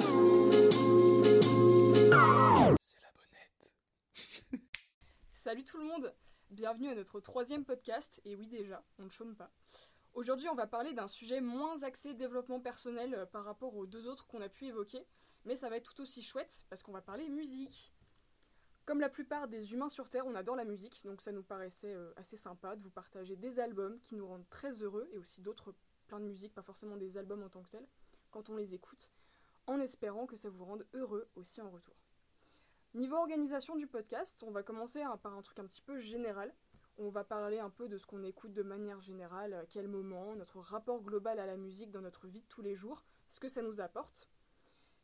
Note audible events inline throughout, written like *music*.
C'est la bonnette. *laughs* Salut tout le monde Bienvenue à notre troisième podcast, et oui déjà, on ne chôme pas. Aujourd'hui on va parler d'un sujet moins axé développement personnel euh, par rapport aux deux autres qu'on a pu évoquer, mais ça va être tout aussi chouette parce qu'on va parler musique. Comme la plupart des humains sur Terre, on adore la musique, donc ça nous paraissait euh, assez sympa de vous partager des albums qui nous rendent très heureux, et aussi d'autres plein de musique, pas forcément des albums en tant que tels, quand on les écoute, en espérant que ça vous rende heureux aussi en retour. Niveau organisation du podcast, on va commencer hein, par un truc un petit peu général. On va parler un peu de ce qu'on écoute de manière générale, à quel moment, notre rapport global à la musique dans notre vie de tous les jours, ce que ça nous apporte.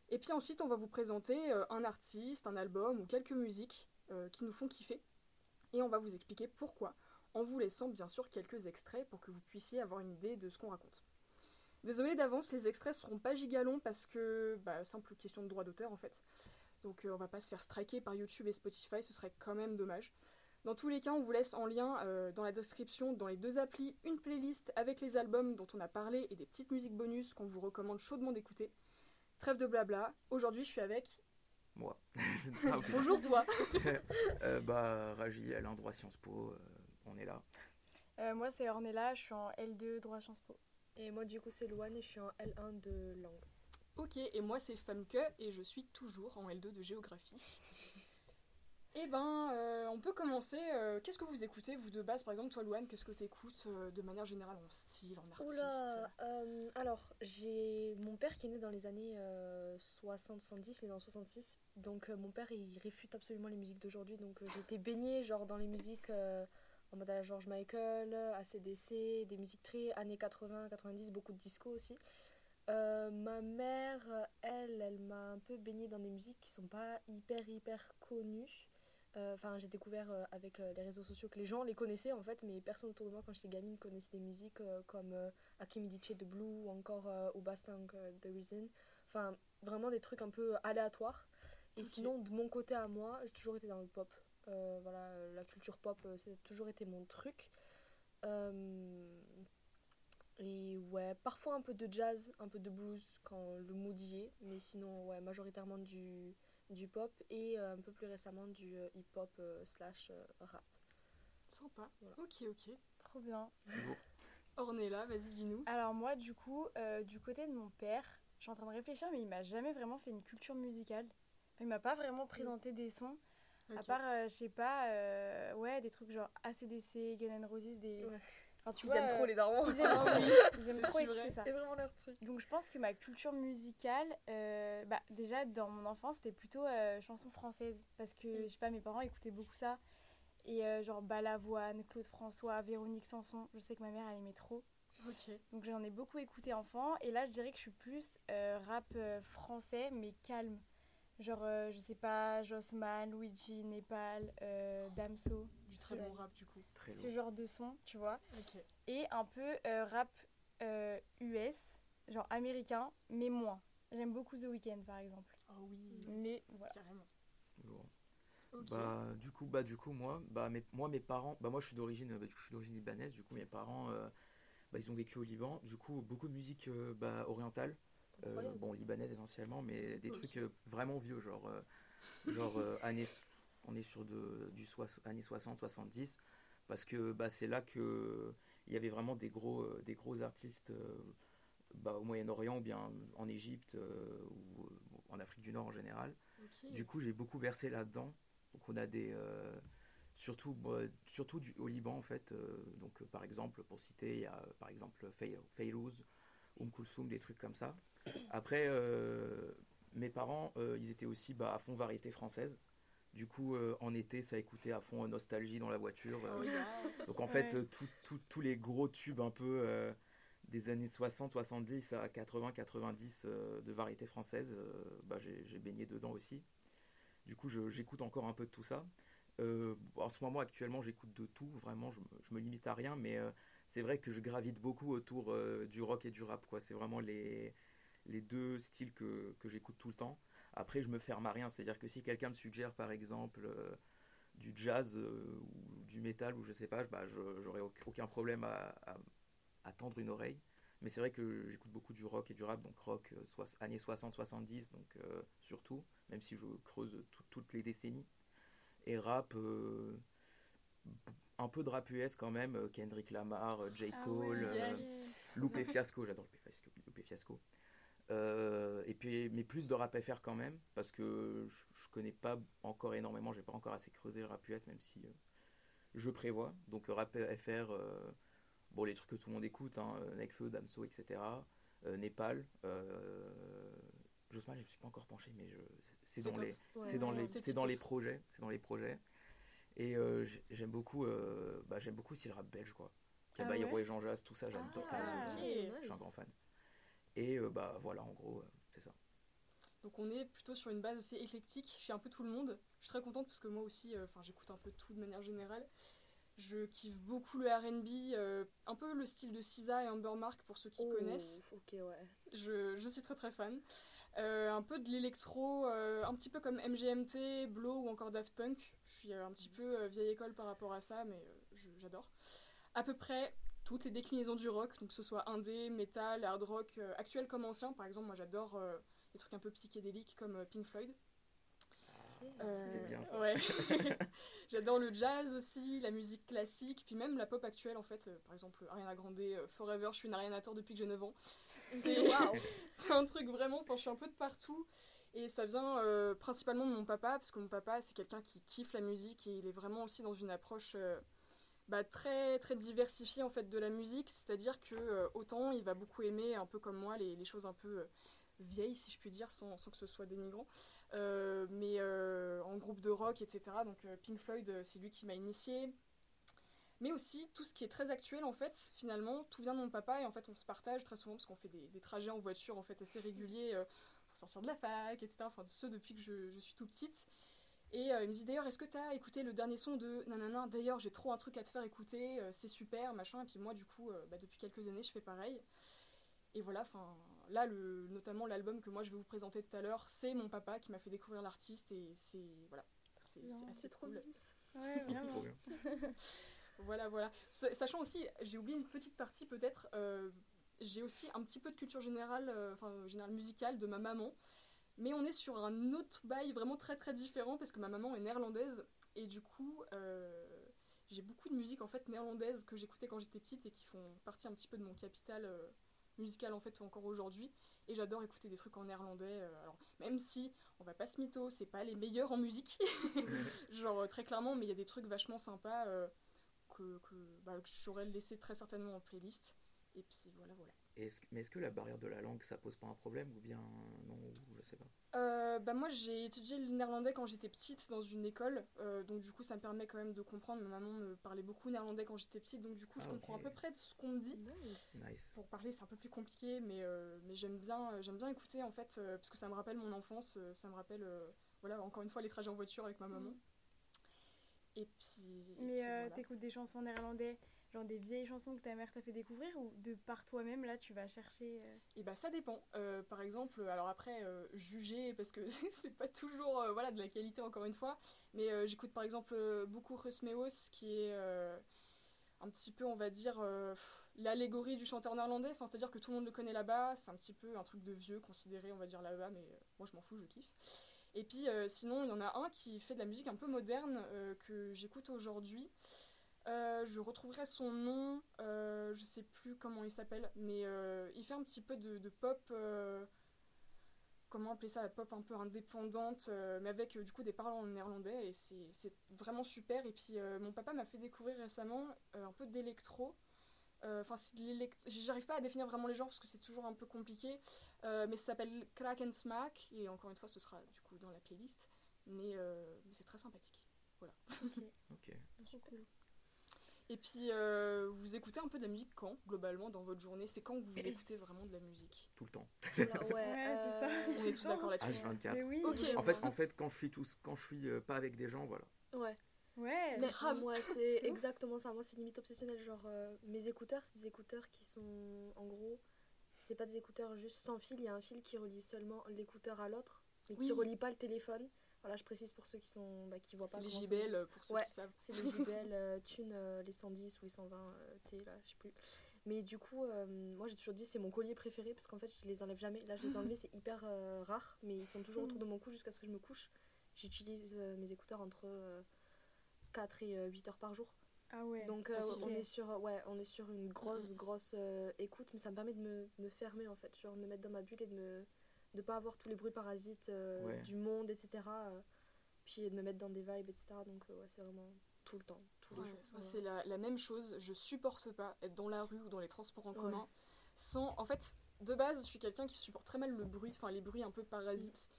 Et puis ensuite, on va vous présenter euh, un artiste, un album ou quelques musiques euh, qui nous font kiffer. Et on va vous expliquer pourquoi, en vous laissant bien sûr quelques extraits pour que vous puissiez avoir une idée de ce qu'on raconte. Désolé d'avance, les extraits seront pas gigalongs parce que, bah, simple question de droit d'auteur en fait. Donc euh, on va pas se faire striker par YouTube et Spotify, ce serait quand même dommage. Dans tous les cas, on vous laisse en lien euh, dans la description, dans les deux applis, une playlist avec les albums dont on a parlé et des petites musiques bonus qu'on vous recommande chaudement d'écouter. Trêve de blabla, aujourd'hui je suis avec... Moi. *laughs* Bonjour toi *laughs* euh, Bah, Raji, Alain, droit Sciences Po, euh, on est là. Euh, moi, c'est Ornella, je suis en L2 droit Sciences Po. Et moi, du coup, c'est Louane et je suis en L1 de langue. Ok, et moi c'est Famke et je suis toujours en L2 de géographie. *laughs* Eh ben, euh, on peut commencer. euh, qu'est-ce que vous écoutez, vous de base? Par exemple, toi, Louane, qu'est-ce que tu écoutes de manière générale en style, en artiste? Oula euh, Alors, j'ai mon père qui est né dans les années 60-70, il est en 66. Donc, euh, mon père, il réfute absolument les musiques d'aujourd'hui. Donc, euh, été baignée genre, dans les musiques euh, en mode à la George Michael, ACDC, des musiques très années 80, 90, beaucoup de disco aussi. Euh, ma mère, elle, elle m'a un peu baignée dans des musiques qui sont pas hyper, hyper connues. Euh, Enfin, j'ai découvert euh, avec les réseaux sociaux que les gens les connaissaient en fait, mais personne autour de moi quand j'étais gamine connaissait des musiques comme euh, Hakim Diche de Blue ou encore Ubastang de Reason. Enfin, vraiment des trucs un peu aléatoires. Et sinon, de mon côté à moi, j'ai toujours été dans le pop. Euh, voilà, la culture pop, euh, c'est toujours été mon truc. Euh, et ouais, parfois un peu de jazz, un peu de blues quand le mood y est, mais sinon, ouais, majoritairement du, du pop et euh, un peu plus récemment du euh, hip-hop euh, slash euh, rap. Sympa. Voilà. Ok, ok. Trop bien. Bonjour. Ornella, vas-y, dis-nous. Alors moi, du coup, euh, du côté de mon père, je suis en train de réfléchir, mais il m'a jamais vraiment fait une culture musicale. Il m'a pas vraiment présenté des sons, à part, euh, je sais pas, euh, ouais, des trucs genre ACDC, Gun N' Roses, des... Ouais. Enfin, tu Ils vois, aiment trop euh, les darons. Ils aiment, oui, *laughs* ils aiment trop vrai. ça. C'est vraiment leur truc. Donc je pense que ma culture musicale, euh, bah, déjà dans mon enfance, c'était plutôt euh, chansons françaises. Parce que, je sais pas, mes parents écoutaient beaucoup ça. Et euh, genre Balavoine, Claude François, Véronique Sanson. Je sais que ma mère, elle aimait trop. Donc j'en ai beaucoup écouté enfant. Et là, je dirais que je suis plus rap français, mais calme. Genre, euh, je sais pas, Jossman, Luigi, Népal, euh, Damso. Du très bon rap, du coup. Très Ce genre de son, tu vois et un peu euh, rap euh, US, genre américain, mais moins. J'aime beaucoup The Weeknd par exemple. Oh oui, Mais voilà. carrément. Bah, du coup, bah, du coup, moi, bah, mes, moi, mes parents, bah, moi, je suis d'origine, bah, du coup, je suis d'origine libanaise. Du coup, mes parents, euh, bah, ils ont vécu au Liban. Du coup, beaucoup de musique euh, bah, orientale. Euh, bon, libanaise essentiellement, mais des trucs euh, vraiment vieux, genre, euh, genre euh, années, on est sur de, du soix- années 60, 70, parce que bah, c'est là que il y avait vraiment des gros, des gros artistes bah, au Moyen-Orient ou bien en Égypte ou en Afrique du Nord en général. Du coup, j'ai beaucoup bercé là-dedans. Donc, on a des. surtout bah, surtout du, au Liban, en fait. euh, donc, euh, par exemple, pour citer, il y a par exemple Fay- Fayrouz, Oum Kulsoum, des trucs comme ça. Après, euh, mes parents, euh, ils étaient aussi bah, à fond variété française. Du coup, euh, en été, ça écoutait à fond euh, Nostalgie dans la voiture. euh, Oh, yes. donc en fait, Ouais. tout- tout- tous les gros tubes un peu euh, des années 60, 70 à 80, 90 euh, de variété française, euh, bah, j'ai baigné dedans aussi. Du coup, j'écoute encore un peu de tout ça. Euh, en ce moment, actuellement, j'écoute de tout, vraiment, je me, je me limite à rien, mais euh, c'est vrai que je gravite beaucoup autour euh, du rock et du rap. C'est vraiment les, les deux styles que, que j'écoute tout le temps. Après, je me ferme à rien, c'est-à-dire que si quelqu'un me suggère, par exemple, euh, du jazz euh, ou du métal ou je sais pas, bah, je j'aurais auc- aucun problème à, à- à tendre une oreille. Mais c'est vrai que j'écoute beaucoup du rock et du rap, donc rock euh, années 60-70, donc euh, surtout, même si je creuse tout- toutes les décennies. Et rap, un peu de rap US quand même, Kendrick Lamar, J. Ah Cole, yes. Loupé Fiasco, j'adore Loupé Fiasco. Loupé Fiasco. Euh, et puis, mais plus de rap FR quand même, parce que je, je connais pas encore énormément, j'ai pas encore assez creusé le rap US, même si euh, je prévois. Donc, euh, rap FR, euh, bon, les trucs que tout le monde écoute, hein, Nekfeu, Damso, etc. Népal. Jossman, je me suis pas encore penché, mais c'est dans les, Ouais, c'est dans ouais, les, c'est c'est dans tip-top. les projets, c'est dans les projets. Et j'ai- j'aime beaucoup, bah, j'aime beaucoup aussi le rap belge, quoi. Ah Caballero ouais? Et Jean Jass, tout ça, j'adore. Ah, Caballero, ok. Jean Jass. nice. Je suis un grand fan. Et euh, bah voilà, en gros, euh, c'est ça. Donc on est plutôt sur une base assez éclectique chez un peu tout le monde. Je suis très contente parce que moi aussi, euh, enfin j'écoute un peu tout de manière générale. Je kiffe beaucoup le R&B, euh, un peu le style de SZA et Amber Mark pour ceux qui Oh, connaissent. Ok, ouais. Je, je suis très très fan. Euh, un peu de l'électro, euh, un petit peu comme MGMT, Blow ou encore Daft Punk. Je suis euh, un petit peu euh, vieille école par rapport à ça, mais euh, j'adore. À peu près toutes les déclinaisons du rock, donc que ce soit indé, metal, hard rock, euh, actuel comme ancien. Par exemple, moi j'adore euh, les trucs un peu psychédéliques comme euh, Pink Floyd. Euh, C'est bien, ça. Ouais. *laughs* *laughs* J'adore le jazz aussi, la musique classique, puis même la pop actuelle en fait. Euh, par exemple, Ariana Grande, euh, Forever, je suis une Arianator depuis que j'ai 9 ans. *laughs* C'est un truc vraiment, enfin je suis un peu de partout. Et ça vient euh, principalement de mon papa, parce que mon papa c'est quelqu'un qui kiffe la musique et il est vraiment aussi dans une approche euh, bah, très, très diversifiée en fait de la musique. C'est-à-dire que euh, autant il va beaucoup aimer, un peu comme moi, les, choses un peu euh, vieilles si je puis dire, sans, que ce soit dénigrant. Euh, mais euh, en groupe de rock, etc. Donc Pink Floyd, c'est lui qui m'a initié. Mais aussi tout ce qui est très actuel en fait, finalement, tout vient de mon papa et en fait on se partage très souvent parce qu'on fait des, trajets en voiture en fait assez réguliers pour sortir de la fac, etc. Enfin ceux depuis que je, je suis tout petite. Et euh, il me dit d'ailleurs est-ce que t'as écouté le dernier son de nanana D'ailleurs j'ai trop un truc à te faire écouter, euh, c'est super, machin. Et puis moi du coup euh, bah, depuis quelques années je fais pareil. Et voilà, enfin là le, notamment l'album que moi je vais vous présenter tout à l'heure, c'est mon papa qui m'a fait découvrir l'artiste et c'est voilà, c'est assez trop cool. bien. *laughs* Ouais, C'est vraiment. trop bien. *laughs* Voilà, voilà. Sachant aussi, j'ai oublié une petite partie peut-être. euh, j'ai aussi un petit peu de culture générale, euh, enfin générale musicale de ma maman. Mais on est sur un autre bail vraiment très très différent parce que ma maman est néerlandaise et du coup euh, j'ai beaucoup de musique en fait néerlandaise que j'écoutais quand j'étais petite et qui font partie un petit peu de mon capital euh, musical en fait encore aujourd'hui. Et j'adore écouter des trucs en néerlandais. euh, alors même si on va pas se mytho, c'est pas les meilleurs en musique, *laughs* *laughs* genre très clairement, mais il y a des trucs vachement sympas. que, que, bah, que j'aurais laissé très certainement en playlist. Et puis voilà, voilà. Mais est-ce que la barrière de la langue, ça pose pas un problème ou bien non, ou je sais pas. Euh, bah moi j'ai étudié le néerlandais quand j'étais petite dans une école, euh, donc du coup ça me permet quand même de comprendre. Ma maman me parlait beaucoup néerlandais quand j'étais petite, donc du coup je Ah, comprends à peu près de ce qu'on me dit. Nice. Nice. Pour parler c'est un peu plus compliqué, mais, euh, mais j'aime bien, j'aime bien écouter en fait, euh, parce que ça me rappelle mon enfance, ça me rappelle, euh, voilà, encore une fois les trajets en voiture avec ma maman. Et puis... et puis Mais euh, voilà. t'écoutes des chansons en néerlandais, genre des vieilles chansons que ta mère t'a fait découvrir ou de par toi-même là tu vas chercher euh, Et bah ça dépend. Euh, par exemple, alors après, euh, juger, parce que *laughs* c'est pas toujours voilà, de la qualité encore une fois, mais j'écoute par exemple beaucoup Meos qui est un petit peu, on va dire, l'allégorie du chanteur néerlandais, enfin, c'est-à-dire que tout le monde le connaît là-bas, c'est un petit peu un truc de vieux considéré, on va dire là-bas, mais moi je m'en fous, je kiffe. Et puis sinon, il y en a un qui fait de la musique un peu moderne que j'écoute aujourd'hui. Euh, je retrouverai son nom, euh, je sais plus comment il s'appelle, mais euh, il fait un petit peu de, de pop, euh, comment appeler ça, la pop un peu indépendante, euh, mais avec euh, du coup des paroles en néerlandais, et c'est vraiment super. Et puis euh, mon papa m'a fait découvrir récemment euh, un peu d'électro. Enfin, j'arrive pas à définir vraiment les genres parce que c'est toujours un peu compliqué, euh, mais ça s'appelle Crack and Smack, et encore une fois, ce sera du coup dans la playlist, mais, euh, mais c'est très sympathique. Voilà. Ok. *laughs* Trop cool. Et puis, euh, vous écoutez un peu de la musique quand, globalement, dans votre journée? C'est quand que vous écoutez vraiment de la musique? Tout le temps. Voilà, *laughs* ouais, Ouais, c'est ça. euh, On est tous d'accord là-dessus. H24. Mais oui. Ok. En fait, en fait, quand je suis tous, quand je suis euh, pas avec des gens, voilà. Ouais. Ouais. Mais grave. moi, c'est exactement ça. Moi, c'est limite obsessionnel. Genre, euh, mes écouteurs, c'est des écouteurs qui sont, en gros, c'est pas des écouteurs juste sans fil. Il y a un fil qui relie seulement l'écouteur à l'autre, mais Oui. qui relie pas le téléphone. Voilà, je précise pour ceux qui sont, bah, qui voient pas. C'est les JBL, euh, pour ceux Ouais. qui savent. C'est les JBL *laughs* euh, Thune, euh, les 110 ou les 120 euh, T, là, je sais plus. Mais du coup, euh, moi j'ai toujours dit c'est mon collier préféré parce qu'en fait je les enlève jamais. Là je les ai enlevés, *gasps* c'est hyper euh, rare, mais ils sont toujours autour de mon cou jusqu'à ce que je me couche. J'utilise euh, mes écouteurs entre euh, 4 et euh, 8 heures par jour. Ah ouais. Donc euh, on, est sur, ouais, on est sur une grosse, grosse euh, écoute, mais ça me permet de me, me fermer en fait, genre de me mettre dans ma bulle et de me de pas avoir tous les bruits parasites euh, Ouais. du monde, etc. euh, puis de me mettre dans des vibes, etc. Donc euh, ouais, c'est vraiment tout le temps, tous les Ouais, jours. c'est la, la même chose. Je supporte pas être dans la rue ou dans les transports en Ouais. commun sans. En fait, de base, je suis quelqu'un qui supporte très mal le bruit, enfin les bruits un peu parasites.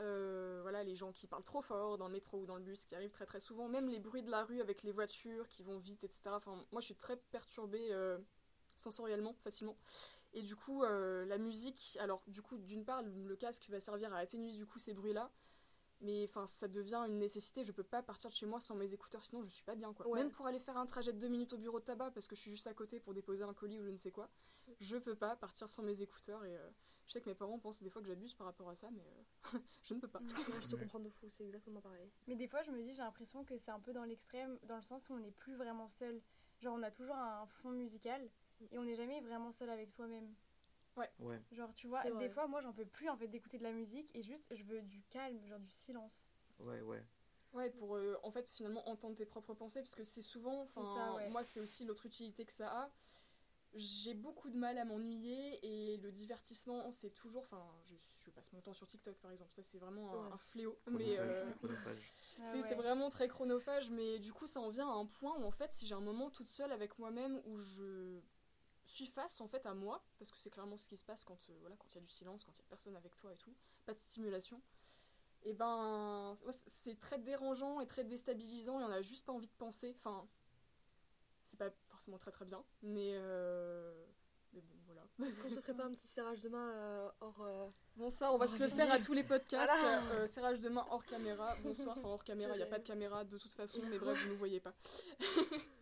Euh, voilà, les gens qui parlent trop fort dans le métro ou dans le bus, qui arrivent très très souvent. Même les bruits de la rue avec les voitures qui vont vite, etc. Enfin, moi, je suis très perturbée euh, sensoriellement, facilement. Et du coup, euh, la musique, alors du coup, d'une part, le, casque va servir à atténuer du coup ces bruits-là. Mais enfin, ça devient une nécessité. Je peux pas partir de chez moi sans mes écouteurs, sinon je suis pas bien quoi. Ouais. Même pour aller faire un trajet de deux minutes au bureau de tabac parce que je suis juste à côté pour déposer un colis ou je ne sais quoi, je peux pas partir sans mes écouteurs. Et euh, je sais que mes parents pensent des fois que j'abuse par rapport à ça, mais euh, *laughs* je ne peux pas. Ouais, je te comprends de fou, c'est exactement pareil. Mais des fois, je me dis, j'ai l'impression que c'est un peu dans l'extrême, dans le sens où on n'est plus vraiment seul. Genre, on a toujours un fond musical et on n'est jamais vraiment seul avec soi-même. Ouais. Genre, tu vois, des vrai. fois, moi, j'en peux plus en fait d'écouter de la musique et juste, je veux du calme, genre du silence. Ouais, ouais. Ouais, pour euh, en fait finalement entendre tes propres pensées, parce que c'est souvent, ça, ouais. moi c'est aussi l'autre utilité que ça a. J'ai beaucoup de mal à m'ennuyer et le divertissement c'est toujours, enfin, je, je passe mon temps sur TikTok par exemple, ça c'est vraiment un, Ouais. un fléau. Euh, c'est chronophage. *laughs* Ah ouais. vraiment très chronophage, mais du coup ça en vient à un point où en fait si j'ai un moment toute seule avec moi-même où je suis face en fait à moi, parce que c'est clairement ce qui se passe quand euh, voilà quand il y a du silence, quand il y a personne avec toi et tout, pas de stimulation. Et ben ouais, c- c'est très dérangeant et très déstabilisant et on a juste pas envie de penser. Enfin, c'est pas forcément très très bien, mais euh, mais bon voilà. Est-ce qu'on se ferait pas un petit serrage de main euh, hors. euh, Bonsoir, on va se le faire à tous les podcasts. Voilà. Serrage de main hors caméra. Bonsoir, enfin hors caméra, il n'y a pas de caméra de toute façon, mais bref, vous ne voyez pas. *laughs*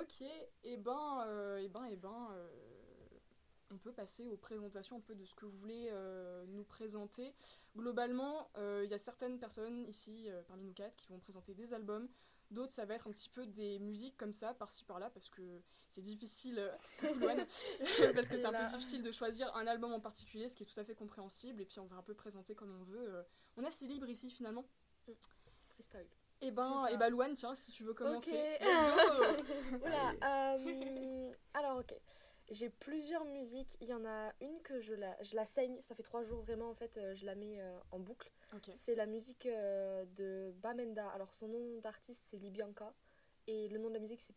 ok, et ben, euh, et ben, et ben, euh, on peut passer aux présentations un peu de ce que vous voulez euh, nous présenter. Globalement, il y a certaines personnes ici, parmi nous quatre, qui vont présenter des albums. D'autres, ça va être un petit peu des musiques comme ça, par-ci par-là, parce que c'est difficile, *laughs* *laughs* parce que c'est un peu difficile de choisir un album en particulier, ce qui est tout à fait compréhensible, et puis on va un peu présenter comme on veut. On est assez libre ici finalement. freestyle. Et ben, C'est ça. et ben Loane, tiens, si tu veux commencer. *laughs* Oula, euh, *laughs* alors ok. J'ai plusieurs musiques. Il y en a une que je la, je la saigne. Ça fait trois jours vraiment en fait. euh, je la mets euh, en boucle. C'est la musique euh, de Bamenda. Alors son nom d'artiste c'est Libianca et le nom de la musique c'est.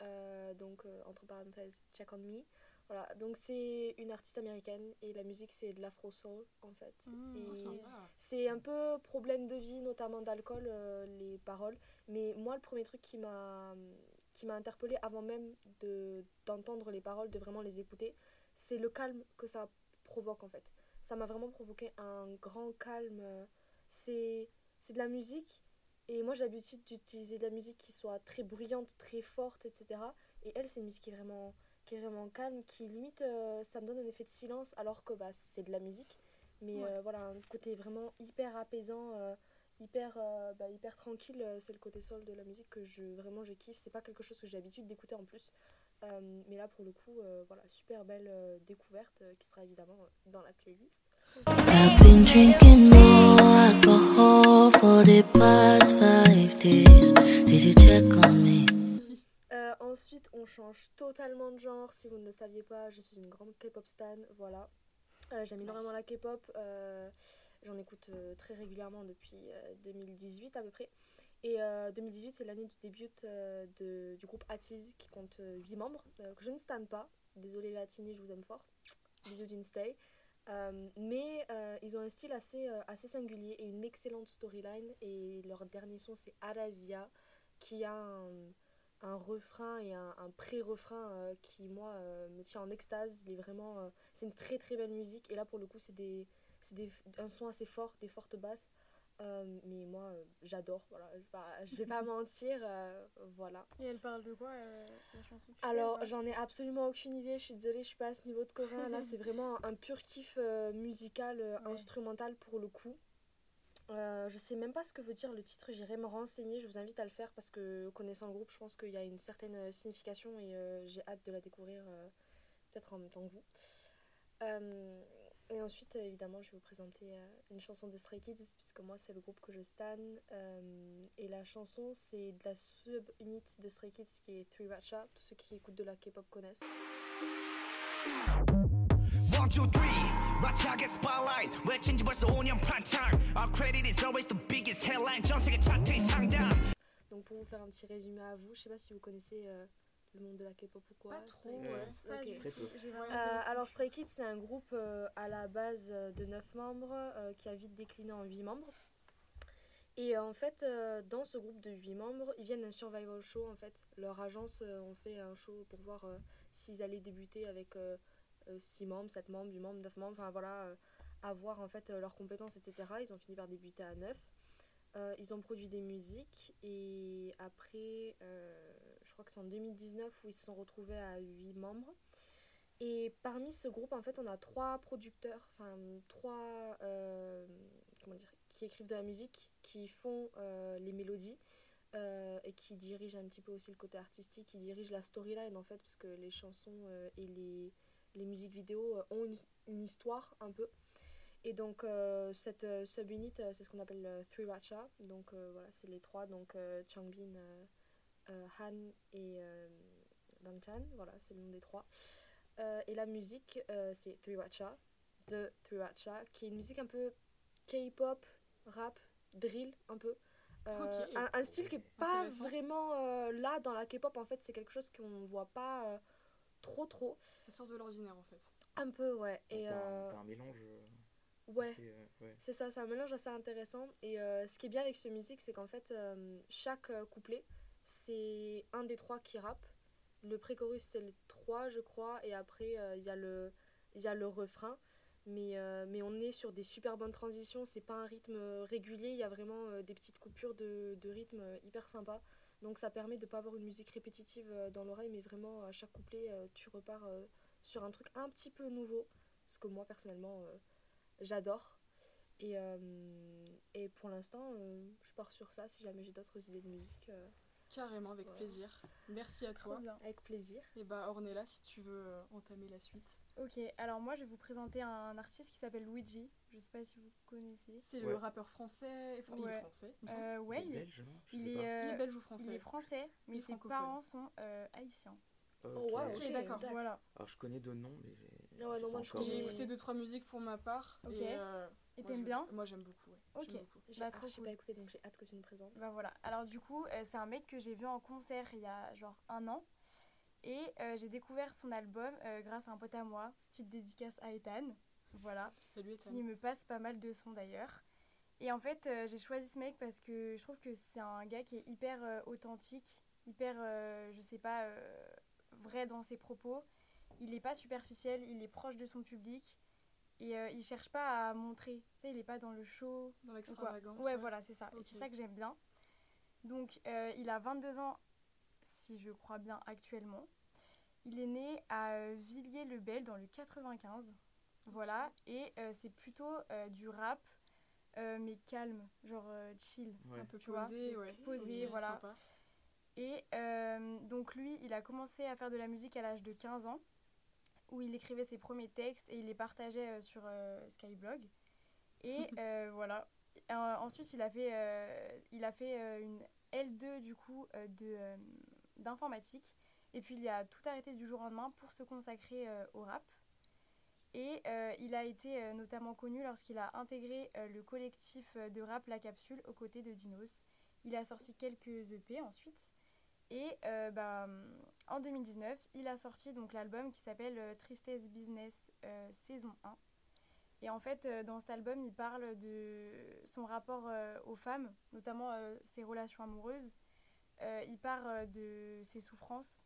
Euh, donc euh, entre parenthèses Check on Me. Voilà. Donc c'est une artiste américaine et la musique c'est de l'afro soul en fait. Mmh, Et Oh, c'est un peu problème de vie, notamment d'alcool, euh, les paroles. Mais moi, le premier truc qui m'a qui m'a interpellée avant même de d'entendre les paroles, de vraiment les écouter, c'est le calme que ça provoque en fait. Ça m'a vraiment provoqué un grand calme. C'est c'est de la musique et moi j'ai l'habitude d'utiliser de la musique qui soit très bruyante, très forte, etc. Et elle, c'est une musique qui est vraiment qui est vraiment calme, qui limite euh, ça me donne un effet de silence alors que bah, c'est de la musique. Mais Ouais. euh, voilà, un côté vraiment hyper apaisant, euh, hyper, euh, bah, hyper tranquille, c'est le côté soul de la musique que je vraiment je kiffe. C'est pas quelque chose que j'ai l'habitude d'écouter en plus. Euh, mais là pour le coup, euh, voilà, super belle euh, découverte euh, qui sera évidemment euh, dans la playlist. I've been drinking more alcohol for the past five days. Did you check on me? Change totalement de genre. Si vous ne le saviez pas, je suis une grande K-pop stan. Voilà. Euh, J'aime énormément la K-pop. euh, J'en écoute euh, très régulièrement depuis euh, 2018 à peu près. Et euh, 2018, c'est l'année du début de, du groupe Atiz qui compte 8 membres, que je ne stan pas. Désolée Latini, je vous aime fort. Bisous d'une stay. Euh, mais ils ont un style assez, assez singulier et une excellente storyline. Et leur dernier son, c'est Arasia, qui a un, un refrain et un, un pré-refrain euh, qui, moi, euh, me tient en extase. Il est vraiment, euh, c'est une très très belle musique. Et là, pour le coup, c'est des, c'est des, un son assez fort, des fortes basses. Mais moi, j'adore. Voilà, je vais pas, je vais pas *laughs* mentir. voilà. Et elle parle de quoi la chanson Alors, j'en ai absolument aucune idée. Je suis désolée, je suis pas à ce niveau de coréen. Là, *laughs* c'est vraiment un pur kiff musical, Ouais. instrumental pour le coup. Euh, je sais même pas ce que veut dire le titre, j'irai me renseigner, je vous invite à le faire parce que connaissant le groupe, je pense qu'il y a une certaine euh, signification et euh, j'ai hâte de la découvrir peut-être en même temps que vous. Et ensuite, évidemment, je vais vous présenter une chanson de Stray Kids puisque moi c'est le groupe que je stan et la chanson c'est de la sub-unit de Stray Kids qui est Three Ratcha, tous ceux qui écoutent de la K-pop connaissent. One, two, three. Ratcha get spotlight. 외친지 벌써 5년 prime time. Our credit is always the biggest headline. 전 세계 차트 상단. Donc pour vous faire un petit résumé à vous, je sais pas si vous connaissez euh, le monde de la K-pop ou quoi. Pas trop, Stray ouais. Kids, Pas ok. du Très tout. peu. J'ai vraiment Ouais. zéro Euh, culture. alors Stray Kids c'est un groupe euh, à la base euh, de 9 membres euh, qui a vite décliné en 8 membres. Et euh, en fait euh, dans ce groupe de 8 membres ils viennent d'un survival show en fait. Leur agence euh, ont fait un show pour voir euh, s'ils allaient débuter avec 6 membres, 7 membres, 8 membres, 9 membres, enfin voilà, euh, à voir en fait euh, leurs compétences etc. Ils ont fini par débuter à 9. Euh, ils ont produit des musiques et après, euh, je crois que c'est en 2019 où ils se sont retrouvés à 8 membres. Et parmi ce groupe, en fait, on a trois producteurs, enfin trois, euh, comment dire, qui écrivent de la musique, qui font euh, les mélodies euh, et qui dirigent un petit peu aussi le côté artistique, qui dirigent la storyline en fait, parce que les chansons euh, et les, les musiques vidéo euh, ont une, une histoire un peu. Et donc euh, cette euh, sub-unit, c'est ce qu'on appelle euh, Three Ratcha. Donc voilà, c'est les trois, donc Changbin, Han et euh, Banchan, voilà, c'est le nom des trois. Et la musique, c'est Three Ratcha, de Three Ratcha, qui est une musique un peu K-pop, rap, drill, un peu. Euh, un, un style qui est pas vraiment euh, là dans la K-pop, en fait, c'est quelque chose qu'on ne voit pas euh, trop trop. Ça sort de l'ordinaire en fait. Un peu, ouais. Et, T'as un- euh, t'as un mélange. euh, ouais. assez, euh, ouais. C'est ça, c'est un mélange assez intéressant. Et euh, ce qui est bien avec ce musique, c'est qu'en fait, euh, chaque couplet, c'est un des trois qui rappe. Le pré-chorus, c'est les trois, je crois. Et après, euh, il y, a le- il y a le refrain. Mais, euh, mais on est sur des super bonnes transitions. C'est pas un rythme régulier. Il y a vraiment euh, des petites coupures de, de rythme hyper sympa. Donc ça permet de pas avoir une musique répétitive euh, dans l'oreille. Mais vraiment, à chaque couplet, euh, tu repars euh, sur un truc un petit peu nouveau. Ce que moi, personnellement, j'adore. Et, et pour l'instant, je pars sur ça. Si jamais j'ai d'autres idées de musique, Carrément, avec Voilà. plaisir. Merci à toi. bien. avec plaisir. Et bah Ornella, si tu veux entamer la suite. Ok, alors moi je vais vous présenter un artiste qui s'appelle Luigi. Je sais pas si vous connaissez. C'est Ouais. le rappeur français. Il est français. il me. Euh, ouais, Il il est belge, il sais est, euh, Il est belge ou il français est français, mais est ses parents sont euh, haïtiens. Ok. Oh, wow, Ok, d'accord. Voilà. Alors je connais deux noms, mais j'ai. Ouais, j'ai écouté deux trois musiques pour ma part. Ok. Et, euh, Et t'aimes bien Moi j'aime beaucoup. Ouais. Ok. Beaucoup. J'ai Bah, ah, trop j'ai cool. pas écouté, donc j'ai hâte que tu nous présentes. Bah voilà. Alors du coup, euh, c'est un mec que j'ai vu en concert il y a genre un an. Et euh, j'ai découvert son album euh, grâce à un pote à moi. Petite dédicace à Ethan. Voilà. Salut Ethan. qui me passe pas mal de sons d'ailleurs. Et en fait, euh, j'ai choisi ce mec parce que je trouve que c'est un gars qui est hyper euh, authentique, hyper, euh, je sais pas, euh, vrai dans ses propos. Il est pas superficiel, il est proche de son public et il cherche pas à montrer. Tu sais, il est pas dans le show. Dans l'extravagance. Ouais, voilà, c'est ça. Et c'est ça que j'aime bien. Donc, il a 22 ans, si je crois bien, actuellement. Il est né à Villiers-le-Bel dans le 95. Voilà. Et euh, c'est plutôt euh, du rap, euh, mais calme, genre euh, chill. Ouais. Un peu Tu vois. posé, ouais. Posé, voilà. sympa. Et euh, donc lui, il a commencé à faire de la musique à l'âge de 15 ans, où il écrivait ses premiers textes et il les partageait euh, sur euh, Skyblog. Et *laughs* euh, voilà. Euh, ensuite, il a fait, euh, il a fait euh, une L2 du coup euh, de, euh, d'informatique. Et puis il a tout arrêté du jour au lendemain pour se consacrer euh, au rap. Et euh, il a été euh, notamment connu lorsqu'il a intégré euh, le collectif de rap La Capsule aux côtés de Dinos. Il a sorti quelques EP ensuite. Et bah, en 2019, il a sorti donc l'album qui s'appelle Tristesse Business saison 1. Et en fait, dans cet album, il parle de son rapport aux femmes, notamment ses relations amoureuses. Il parle de ses souffrances.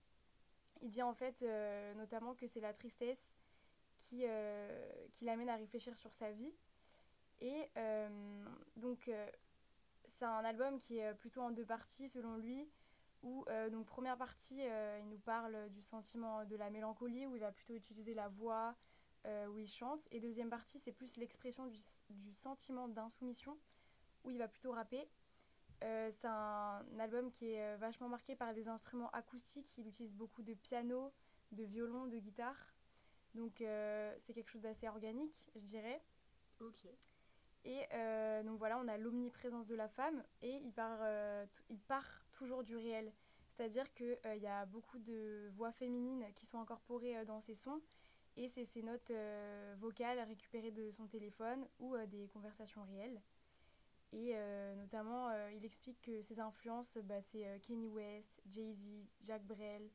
Il dit en fait notamment que c'est la tristesse qui, euh, qui l'amène à réfléchir sur sa vie. Et euh, donc, euh, c'est un album qui est plutôt en deux parties selon lui. Où, donc, première partie, il nous parle du sentiment de la mélancolie, où il va plutôt utiliser la voix, où il chante. Et deuxième partie, c'est plus l'expression du, du sentiment d'insoumission, où il va plutôt rapper. C'est un, album qui est vachement marqué par des instruments acoustiques. Il utilise beaucoup de piano, de violon, de guitare. Donc euh, c'est quelque chose d'assez organique, je dirais. Ok. Et euh, donc voilà, on a l'omniprésence de la femme et il part, euh, il part toujours du réel. C'est-à-dire qu'il y a beaucoup de voix féminines qui sont incorporées euh, dans ses sons et c'est ses notes euh, vocales récupérées de son téléphone ou euh, des conversations réelles. Et euh, notamment, euh, il explique que ses influences, bah, c'est euh, Kanye West, Jay-Z, Jack Brel,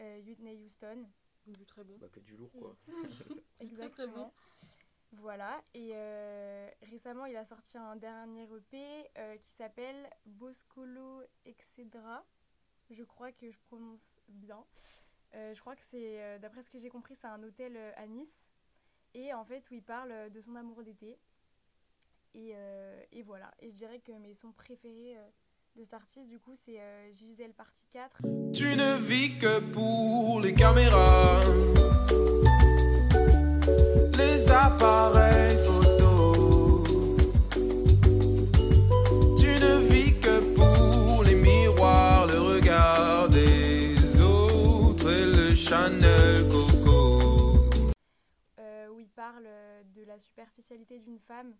euh, Whitney Houston. Du très bon. Bah, que du lourd, quoi. *laughs* *laughs* très bon. Voilà, et euh, récemment il a sorti un dernier EP euh, qui s'appelle Boscolo Excedra. Je crois que je prononce bien. Euh, je crois que c'est, euh, d'après ce que j'ai compris, c'est un hôtel euh, à Nice. Et en fait, où il parle de son amour d'été. Et, euh, et voilà. Et je dirais que mes sons préférés euh, de cet artiste, du coup, c'est euh, Gisèle Partie 4. Tu ne vis que pour les caméras, les appareils photo. Tu ne vis que pour les miroirs, le regard des autres et le Chanel Coco. euh, où il parle euh, de la superficialité d'une femme,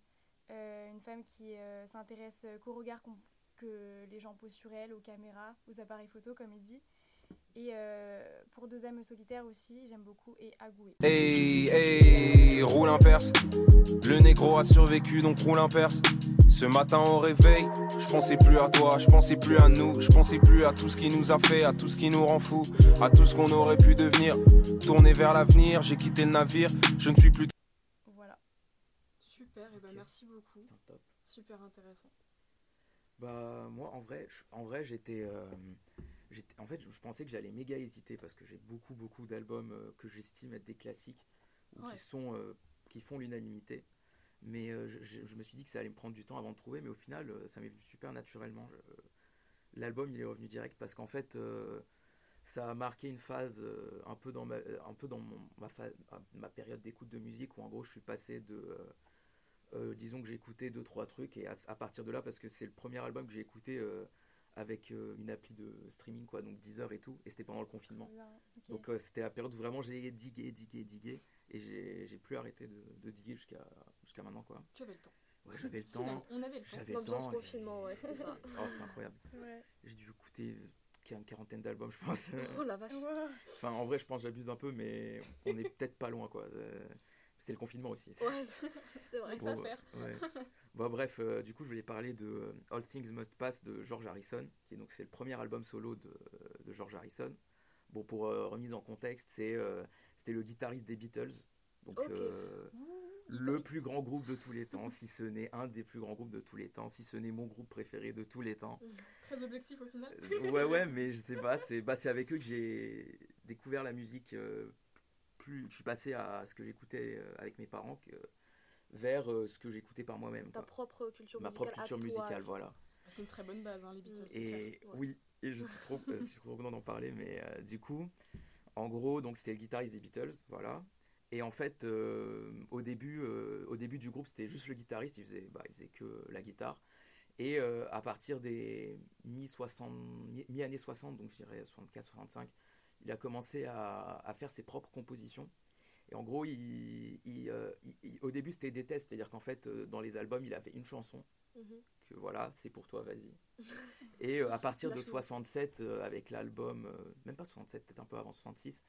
euh, une femme qui s'intéresse qu'au regard qu'on- que les gens posent sur elle, aux caméras, aux appareils photo, comme il dit. Et euh, pour Deux âmes solitaires aussi, j'aime beaucoup, et Agoué. Hey, hey, roule un perse. Le négro a survécu, donc roule un perse. Ce matin au réveil, je pensais plus à toi, je pensais plus à nous, je pensais plus à tout ce qui nous a fait, à tout ce qui nous rend fou, à tout ce qu'on aurait pu devenir. Tourner vers l'avenir, j'ai quitté le navire, je ne suis plus Voilà. Super, et bah Ok. merci beaucoup. Super intéressant. Bah moi en vrai, je- en vrai j'étais, euh, en fait je pensais que j'allais méga hésiter parce que j'ai beaucoup beaucoup d'albums euh, que j'estime être des classiques ou Ouais. qui sont, euh, qui font l'unanimité. Mais euh, je, je- me suis dit que ça allait me prendre du temps avant de trouver, mais au final ça m'est venu super naturellement. L'album il est revenu direct parce qu'en fait ça a marqué une phase un peu dans ma, un peu dans mon- ma, fa- ma période d'écoute de musique où en gros je suis passé de euh, disons que j'ai écouté deux trois trucs et à, à partir de là parce que c'est le premier album que j'ai écouté euh, avec euh, une appli de streaming quoi donc Deezer et tout et c'était pendant le confinement ok. donc euh, c'était la période où vraiment j'ai digué digué digué et j'ai j'ai plus arrêté de, de diguer jusqu'à jusqu'à maintenant quoi Tu avais le temps. ouais j'avais le temps On avait le temps. j'avais le temps et- confinement, ouais, c'était ça. *laughs* oh c'est incroyable Ouais. j'ai dû écouter une quarantaine d'albums je pense Oh la vache. enfin en vrai je pense que j'abuse un peu mais on est peut-être pas loin quoi Euh, c'était le confinement aussi Ouais, c'est *laughs* c'est vrai. Donc ça Bon, faire. ouais. Bon, bref, euh, du coup, je voulais parler de euh, All Things Must Pass de George Harrison, qui est donc c'est le premier album solo de, de George Harrison. Bon, pour euh, remise en contexte, c'est euh, c'était le guitariste des Beatles, donc euh, le plus grand groupe de tous les temps, si ce n'est un des plus grands groupes de tous les temps, si ce n'est mon groupe préféré de tous les temps. Très objectif au final. Euh, ouais, ouais, mais je sais pas, c'est bah, c'est avec eux que j'ai découvert la musique. Plus, je suis passé à ce que j'écoutais euh, avec mes parents que vers euh, ce que j'écoutais par moi-même. Ta quoi. propre culture Ma musicale. propre à culture toi. musicale, voilà. C'est une très bonne base, hein, les Beatles. c'est Et. Ouais. oui, et je *laughs* suis trop, euh, je suis trop content d'en parler, mais euh, du coup, en gros, donc c'était le guitariste des Beatles, voilà. Et en fait, euh, au début, euh, au début du groupe, c'était juste le guitariste, il faisait, bah, il faisait que la guitare. Et euh, à partir des mi-60 mi-années 60, donc je dirais 64-65, il a commencé à, à faire ses propres compositions. Et en gros, il, il, euh, il- au début, c'était des tests, c'est-à-dire qu'en fait, euh, dans les albums, il avait une chanson Mhm. que voilà, c'est pour toi, vas-y. *laughs* Et euh, à partir de Lâche-le. 67, euh, avec l'album, même pas 67, peut-être un peu avant 66,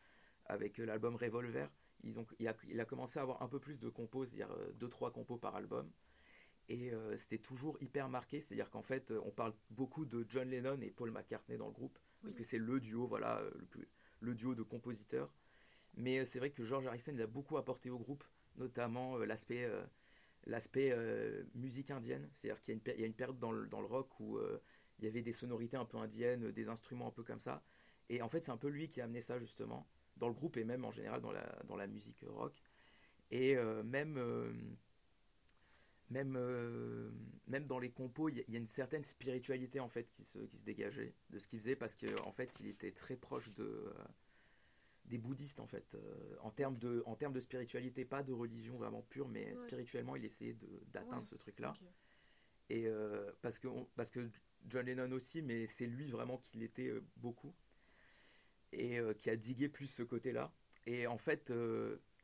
avec l'album Revolver, ils ont, il, a, il a commencé à avoir un peu plus de compos, c'est-à-dire 2-3 compos par album. Et c'était toujours hyper marqué, c'est-à-dire qu'en fait, on parle beaucoup de John Lennon et Paul McCartney dans le groupe, parce que c'est le duo, voilà, le, plus, le duo de compositeurs. Mais euh, c'est vrai que George Harrison, il a beaucoup apporté au groupe, notamment euh, l'aspect euh, l'aspect musique indienne. C'est-à-dire qu'il y, y a une période dans le, dans le rock où il y avait des sonorités un peu indiennes, des instruments un peu comme ça. Et en fait, c'est un peu lui qui a amené ça justement dans le groupe et même en général dans la, dans la musique rock. Et même, même, euh, même dans les compos, il y, a- il y a une certaine spiritualité en fait qui se, qui se dégageait de ce qu'il faisait parce qu'en en fait, il était très proche de, euh, des bouddhistes en fait, euh, en termes de, en termes de spiritualité, pas de religion vraiment pure, mais Ouais. spirituellement, il essayait d'atteindre Ouais. ce truc-là. Et parce, que on- parce que John Lennon aussi, mais c'est lui vraiment qui l'était beaucoup. Et qui a digué plus ce côté-là. Et en fait,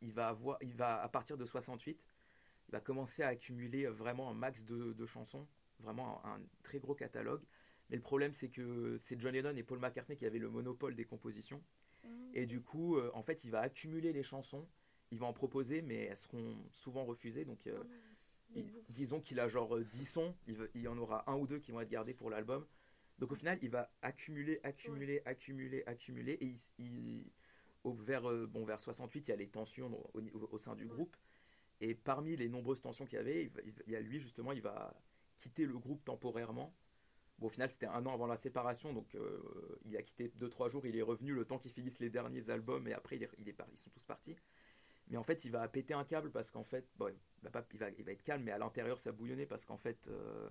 il, va avoir, il va, à partir de 68, il va commencer à accumuler vraiment un max de, de chansons, vraiment un, un très gros catalogue. Mais le problème, c'est que c'est John Lennon et Paul McCartney qui avaient le monopole des compositions. Et du coup, euh, en fait, il va accumuler les chansons, il va en proposer, mais elles seront souvent refusées. Donc, euh, il- disons qu'il a genre euh, 10 sons, il, y en aura un ou deux qui vont être gardés pour l'album. Donc au final, il va accumuler, accumuler, accumuler, accumuler, et il, il- au, vers, euh, bon, vers 68, il y a les tensions au, au niveau- au sein du groupe. Et parmi les nombreuses tensions qu'il y avait, il, y a lui justement, il va quitter le groupe temporairement. Bon, au final, c'était un an avant la séparation, donc euh, il a quitté 2-3 jours, il est revenu le temps qu'ils finissent les derniers albums, et après, ils sont tous partis. Mais en fait, il va péter un câble parce qu'en fait, il, va être calme, mais à l'intérieur, ça bouillonnait parce qu'en fait, euh,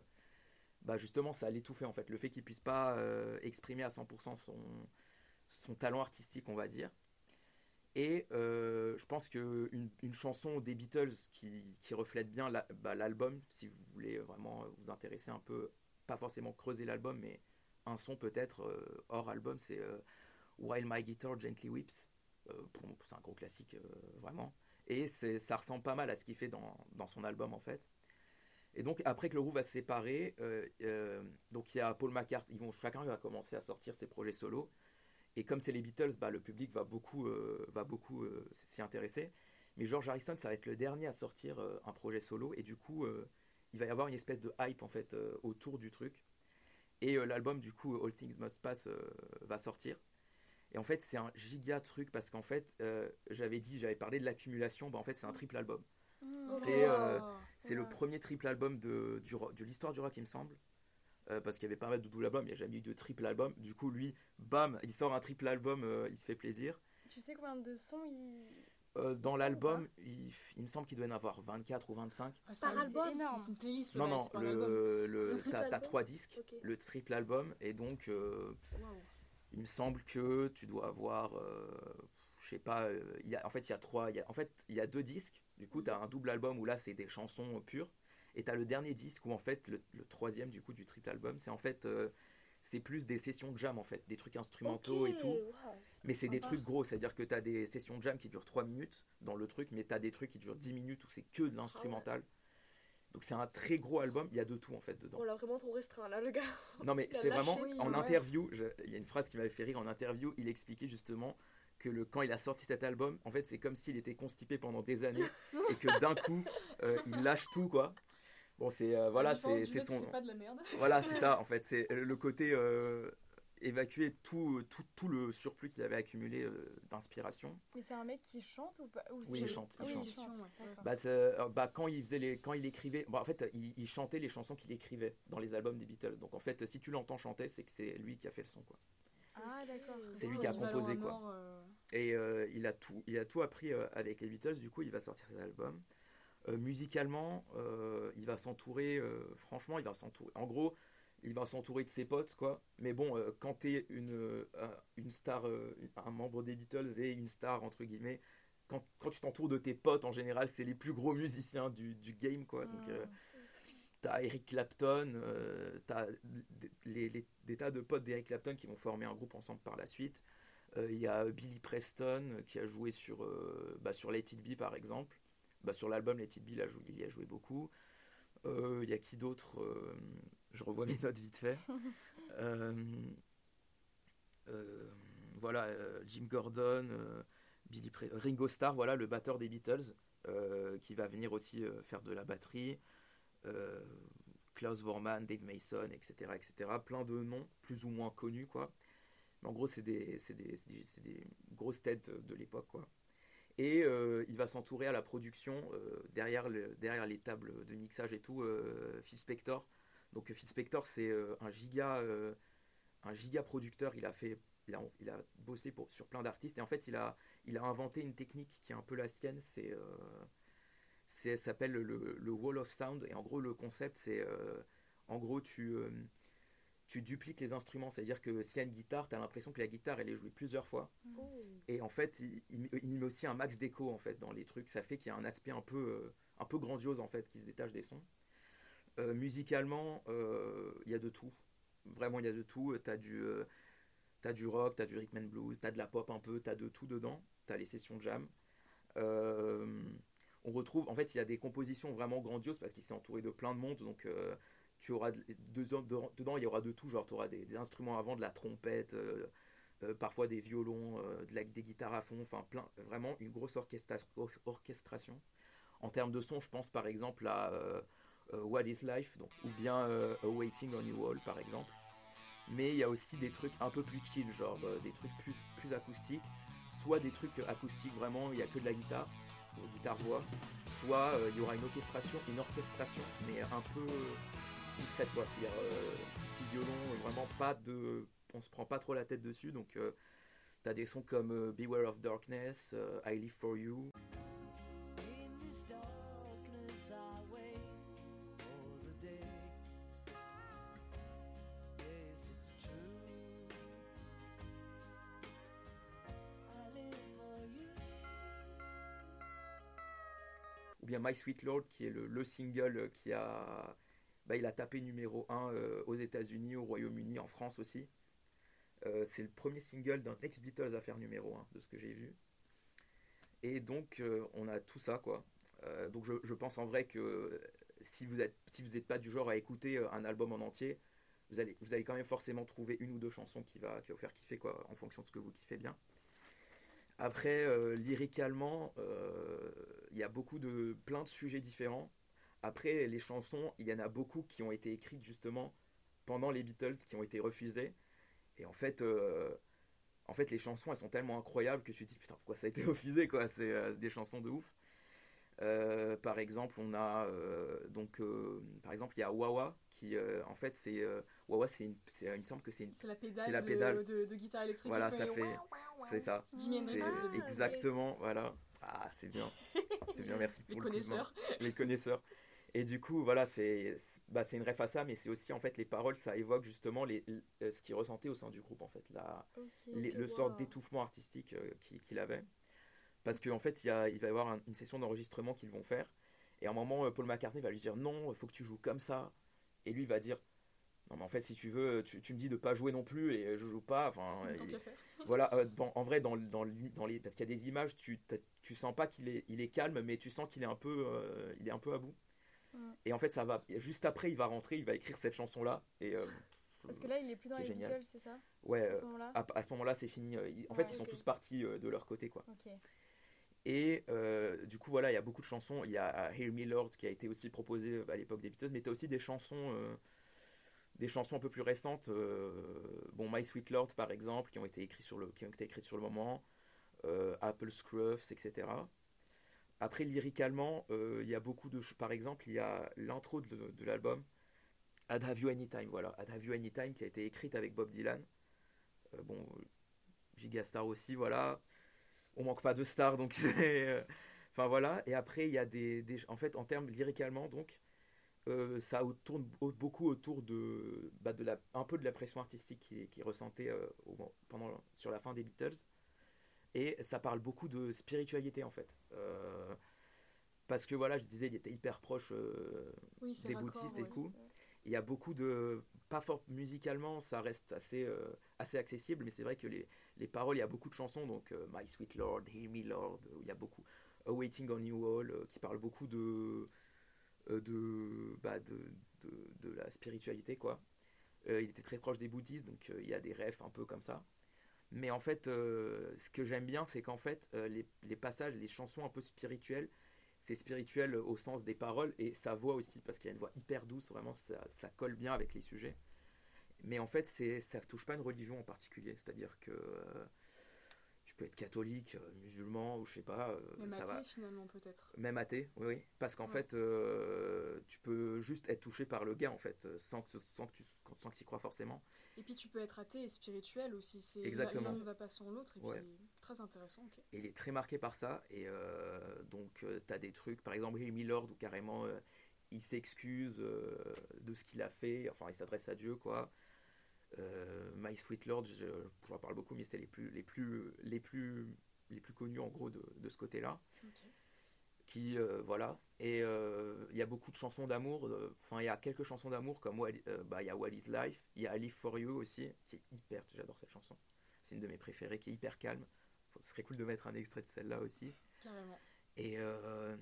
bah justement, ça l'étouffait en fait. Le fait qu'il puisse pas euh, exprimer à 100% son, son talent artistique, on va dire. Et euh, je pense qu'une une chanson des Beatles qui, reflète bien bah, l'album, si vous voulez vraiment vous intéresser un peu, pas forcément creuser l'album, mais un son peut-être euh, hors album, c'est euh, While My Guitar Gently Weeps. Pour- c'est un gros classique, vraiment. Et ça ressemble pas mal à ce qu'il fait dans, son album, en fait. Et donc, après que le groupe va se séparer, donc il y a Paul McCartney, ils vont, chacun va commencer à sortir ses projets solo. Et comme c'est les Beatles, bah, le public va beaucoup, euh, va beaucoup euh, s'y intéresser. Mais George Harrison, ça va être le dernier à sortir euh, un projet solo. Et du coup, il va y avoir une espèce de hype, en fait, autour du truc. Et l'album, du coup, All Things Must Pass, va sortir. Et en fait, c'est un giga truc parce qu'en fait, j'avais dit, j'avais parlé de l'accumulation. Bah, en fait, c'est un triple album. C'est euh, c'est le premier triple album de, de l'histoire du rock, il me semble. Euh, parce qu'il y avait pas mal de double albums, il n'y a jamais eu de triple album. Du coup, lui, bam, il sort un triple album, euh, il se fait plaisir. Tu sais combien de sons il. Euh, dans l'album, il, il me semble qu'il doit y en avoir 24 ou 25. Ah, Par album c'est- une playlist. le Non, non, le, le, t'as, trois disques, le triple album, et donc euh, il me semble que tu dois avoir, euh, je sais pas, euh, il y a, en fait il y a trois, il y a, en fait il y a deux disques. Du coup, tu as un double album où là c'est des chansons pures, et tu as le dernier disque où en fait le, le troisième du coup du triple album, c'est en fait euh, c'est plus des sessions de jam en fait, des trucs instrumentaux et tout. Mais c'est des trucs gros, c'est-à-dire que tu as des sessions de jam qui durent 3 minutes dans le truc, mais tu as des trucs qui durent 10 minutes où c'est que de l'instrumental. Donc c'est un très gros album, il y a de tout en fait dedans. On l'a vraiment trop restreint là, le gars. *laughs* Non mais c'est vraiment oui, en ouais. interview, je- il y a une phrase qui m'avait fait rire en interview, il expliquait justement que le, quand il a sorti cet album, en fait c'est comme s'il était constipé pendant des années *laughs* et que d'un coup euh, il lâche tout quoi. Bon c'est euh, voilà c'est son pas de la merde. *laughs* voilà c'est ça en *laughs* fait c'est le côté euh, évacuer tout, tout tout le surplus qu'il avait accumulé euh, d'inspiration. Mais c'est un mec qui chante ou pas? Ou Oui, il chante, il Ah oui, chante. il chante. Ouais. d'accord. Bah, bah, quand il faisait les, quand il écrivait, bon, en fait, il, il chantait les chansons qu'il écrivait dans les albums des Beatles. Donc en fait, si tu l'entends chanter, c'est que c'est lui qui a fait le son, quoi. Ah, d'accord. C'est lui qui a composé, quoi. mort, euh, Et euh, il a tout, il a tout appris euh, avec les Beatles. Du coup, il va sortir ses albums. Euh, musicalement, euh, il va s'entourer. euh, franchement, il va s'entourer. En gros, il va s'entourer de ses potes, quoi. Mais bon, euh, quand t'es une euh, une star, euh, un membre des Beatles et une star entre guillemets, quand, quand tu t'entoures de tes potes, en général, c'est les plus gros musiciens du, du game, quoi. Donc, euh, T'as Eric Clapton, t'as des- les, les- des tas de potes d'Eric Clapton qui vont former un groupe ensemble par la suite. Il y a Billy Preston qui a joué sur, bah, sur Let It Be par exemple. Bah, sur l'album Let It Be, il, y a joué beaucoup. Euh, Il y a qui d'autre Euh, Je revois *laughs* mes notes vite fait. *laughs* Euh, voilà, Jim Gordon, Billy Pre- Ringo Starr, voilà, le batteur des Beatles, qui va venir aussi faire de la batterie Klaus Vormann, Dave Mason, etc., etc. Plein de noms plus ou moins connus, quoi. Mais en gros, c'est des, des, c'est des- c'est des grosses têtes de l'époque, quoi. Et euh, il va s'entourer à la production, euh, derrière, derrière les tables de mixage et tout, euh, Phil Spector. Donc Phil Spector, c'est un giga, un giga producteur. Il a fait, il a, il a bossé pour, sur plein d'artistes et en fait, il a, il a inventé une technique qui est un peu la sienne. C'est, c'est, s'appelle le, wall of sound et en gros, le concept, c'est, en gros, tu, tu dupliques les instruments. C'est-à-dire que s'il y a une guitare, tu as l'impression que la guitare, elle est jouée plusieurs fois. Oh. Et en fait, il, il- il met aussi un max d'écho en fait dans les trucs. Ça fait qu'il y a un aspect un peu, euh, un peu grandiose en fait qui se détache des sons. Euh, musicalement, euh, il y a de tout. Vraiment, il y a de tout. T'as du, euh, t'as du rock, t'as du rhythm and blues, t'as de la pop un peu, t'as de tout dedans. T'as les sessions jam. Euh, on retrouve, en fait, il y a des compositions vraiment grandioses parce qu'il s'est entouré de plein de monde. Donc, tu auras de- dedans, il y aura de tout. Genre, tu auras des, des instruments avant, de la trompette, euh, euh, parfois des violons, euh, des guitares à fond. Enfin, plein, vraiment une grosse orchestra- or- orchestration. En termes de son, je pense par exemple à What is Life donc, ou bien Waiting on You All par exemple. Mais il y a aussi des trucs un peu plus chill, genre des trucs plus, plus acoustiques, soit des trucs acoustiques vraiment, il n'y a que de la guitare, guitare-voix, soit il y aura une orchestration, une orchestration, mais un peu discrète quoi, c'est-à-dire euh, petit violon, vraiment pas de. On se prend pas trop la tête dessus, donc euh, t'as des sons comme euh, Beware of Darkness, euh. I live for you. ou bien My Sweet Lord qui est le, le single qui a bah, il a tapé numéro 1 aux États-Unis, au Royaume-Uni, en France aussi. Euh, c'est le premier single d'un ex-Beatles à faire numéro 1 de ce que j'ai vu. Et donc euh, on a tout ça quoi. Euh, donc je, pense en vrai que si vous êtes si n'êtes pas du genre à écouter euh, un album en entier, vous allez vous allez quand même forcément trouver une ou deux chansons qui va qui va vous faire kiffer quoi en fonction de ce que vous kiffez bien. Après, euh, lyricalement, euh, il y a beaucoup de plein de sujets différents. Après, les chansons, il y en a beaucoup qui ont été écrites justement pendant les Beatles, qui ont été refusées. Et en fait, euh, en fait, les chansons, elles sont tellement incroyables que tu te dis putain pourquoi ça a été *laughs* refusé quoi? C'est euh, c'est des chansons de ouf. Euh, par exemple, on a donc par exemple il y a Wawa qui en fait c'est Wawa c'est une, c'est- il me semble que c'est une C'est la pédale, C'est la de- pédale. De, de guitare électrique. Voilà, ça fait c'est ça. C'est exactement, voilà. Ah, c'est bien. *laughs* C'est bien, merci Les pour le coup de main. connaisseurs. Les connaisseurs. Et du coup, voilà, c'est bah, c'est une ref à ça, mais c'est aussi, en fait, les paroles, ça évoque justement les, les- ce qu'il ressentait au sein du groupe, en fait, la, les- le sort d'étouffement artistique euh, qu'il avait. Parce qu'en fait, il, y a, il va y avoir un- une session d'enregistrement qu'ils vont faire. Et à un moment, euh, Paul McCartney va lui dire non, il faut que tu joues comme ça. Et lui, va dire non, mais en fait, si tu veux, tu, tu me dis de pas jouer non plus et je joue pas. Enfin, il- *laughs* voilà, euh, dans- en vrai, dans, dans, le- dans les, parce qu'il y a des images, tu, tu sens pas qu'il est, il est calme, mais tu sens qu'il est un peu, euh, il est un peu à bout. Ouais. Et en fait, ça va. Juste après, il va rentrer, il va écrire cette chanson-là. Et euh, Parce que là, il est plus dans les. Beatles, c'est ça? Ouais, À euh, ce moment-là? à, à ce moment-là, c'est fini. Euh, En Ouais, fait, ils sont tous partis de leur côté, quoi. Et euh, du coup, voilà, il y a beaucoup de chansons. Il y a Hear Me Lord qui a été aussi proposé à l'époque des Beatles, mais tu as aussi des chansons, euh, des chansons un peu plus récentes. euh, bon, My Sweet Lord, par exemple, qui ont été écrites sur le, qui ont été écrites sur le moment. Apple Scruffs, etc. Après, lyricalement, euh, il y a beaucoup de. ch- Par exemple, il y a l'intro de, l'album, I'd Have You Anytime, voilà. I'd Have You Anytime, qui a été écrite avec Bob Dylan. Euh, bon, Gigastar aussi, voilà. On manque pas de stars, donc *laughs* c'est. euh, Enfin voilà. Et après, il y a des, En fait, en termes lyricalement, donc, ça tourne au- beaucoup autour de, bah, de la, un peu de la pression artistique qu'il qu'il ressentait pendant, sur la fin des Beatles. Et ça parle beaucoup de spiritualité en fait. Euh, parce que voilà, je disais, il était hyper proche euh, Oui, des raccord, bouddhistes et tout. Il y a beaucoup de. Pas fort musicalement, ça reste assez, euh, assez accessible, mais c'est vrai que les, les paroles, il y a beaucoup de chansons, donc My Sweet Lord, Hear Me Lord, où il y a beaucoup. A Waiting on You All, qui parle beaucoup de. de, bah, de, de, de la spiritualité, quoi. Il était très proche des bouddhistes, donc il y a des rêves un peu comme ça. Mais en fait, euh, ce que j'aime bien, c'est qu'en fait, euh, les, les passages, les chansons un peu spirituelles, c'est spirituel au sens des paroles et sa voix aussi parce qu'il y a une voix hyper douce vraiment ça, ça colle bien avec les sujets. Mais en fait c'est ça touche pas une religion en particulier. C'est à dire que euh, tu peux être catholique musulman ou je sais pas Même ça athée, va. finalement, peut-être. même athée oui, oui. Parce qu'en Ouais. fait tu peux juste être touché par le gars en fait sans que sans que tu sans que y crois forcément Et puis tu peux être athée et spirituel aussi. c'est Exactement. L'un ne va pas sans l'autre. Et Ouais. puis, très intéressant. Et il est très marqué par ça. Et euh, donc, tu as des trucs, par exemple, Hear Me Lord, où carrément euh, il s'excuse euh, de ce qu'il a fait. Enfin, il s'adresse à Dieu, quoi. Euh, My Sweet Lord, je, j'en parle beaucoup, mais c'est les plus, les, plus, les, plus, les plus connus, en gros, de, de ce côté-là. Ok. Qui euh, voilà. Et euh, il y a beaucoup de chansons d'amour euh, enfin il y a quelques chansons d'amour comme bah il y a What is Life il y a I Live for You aussi qui est hyper j'adore cette chanson. C'est une de mes préférées qui est hyper calme. Ce serait cool de mettre un extrait de celle-là aussi. Carrément. et euh,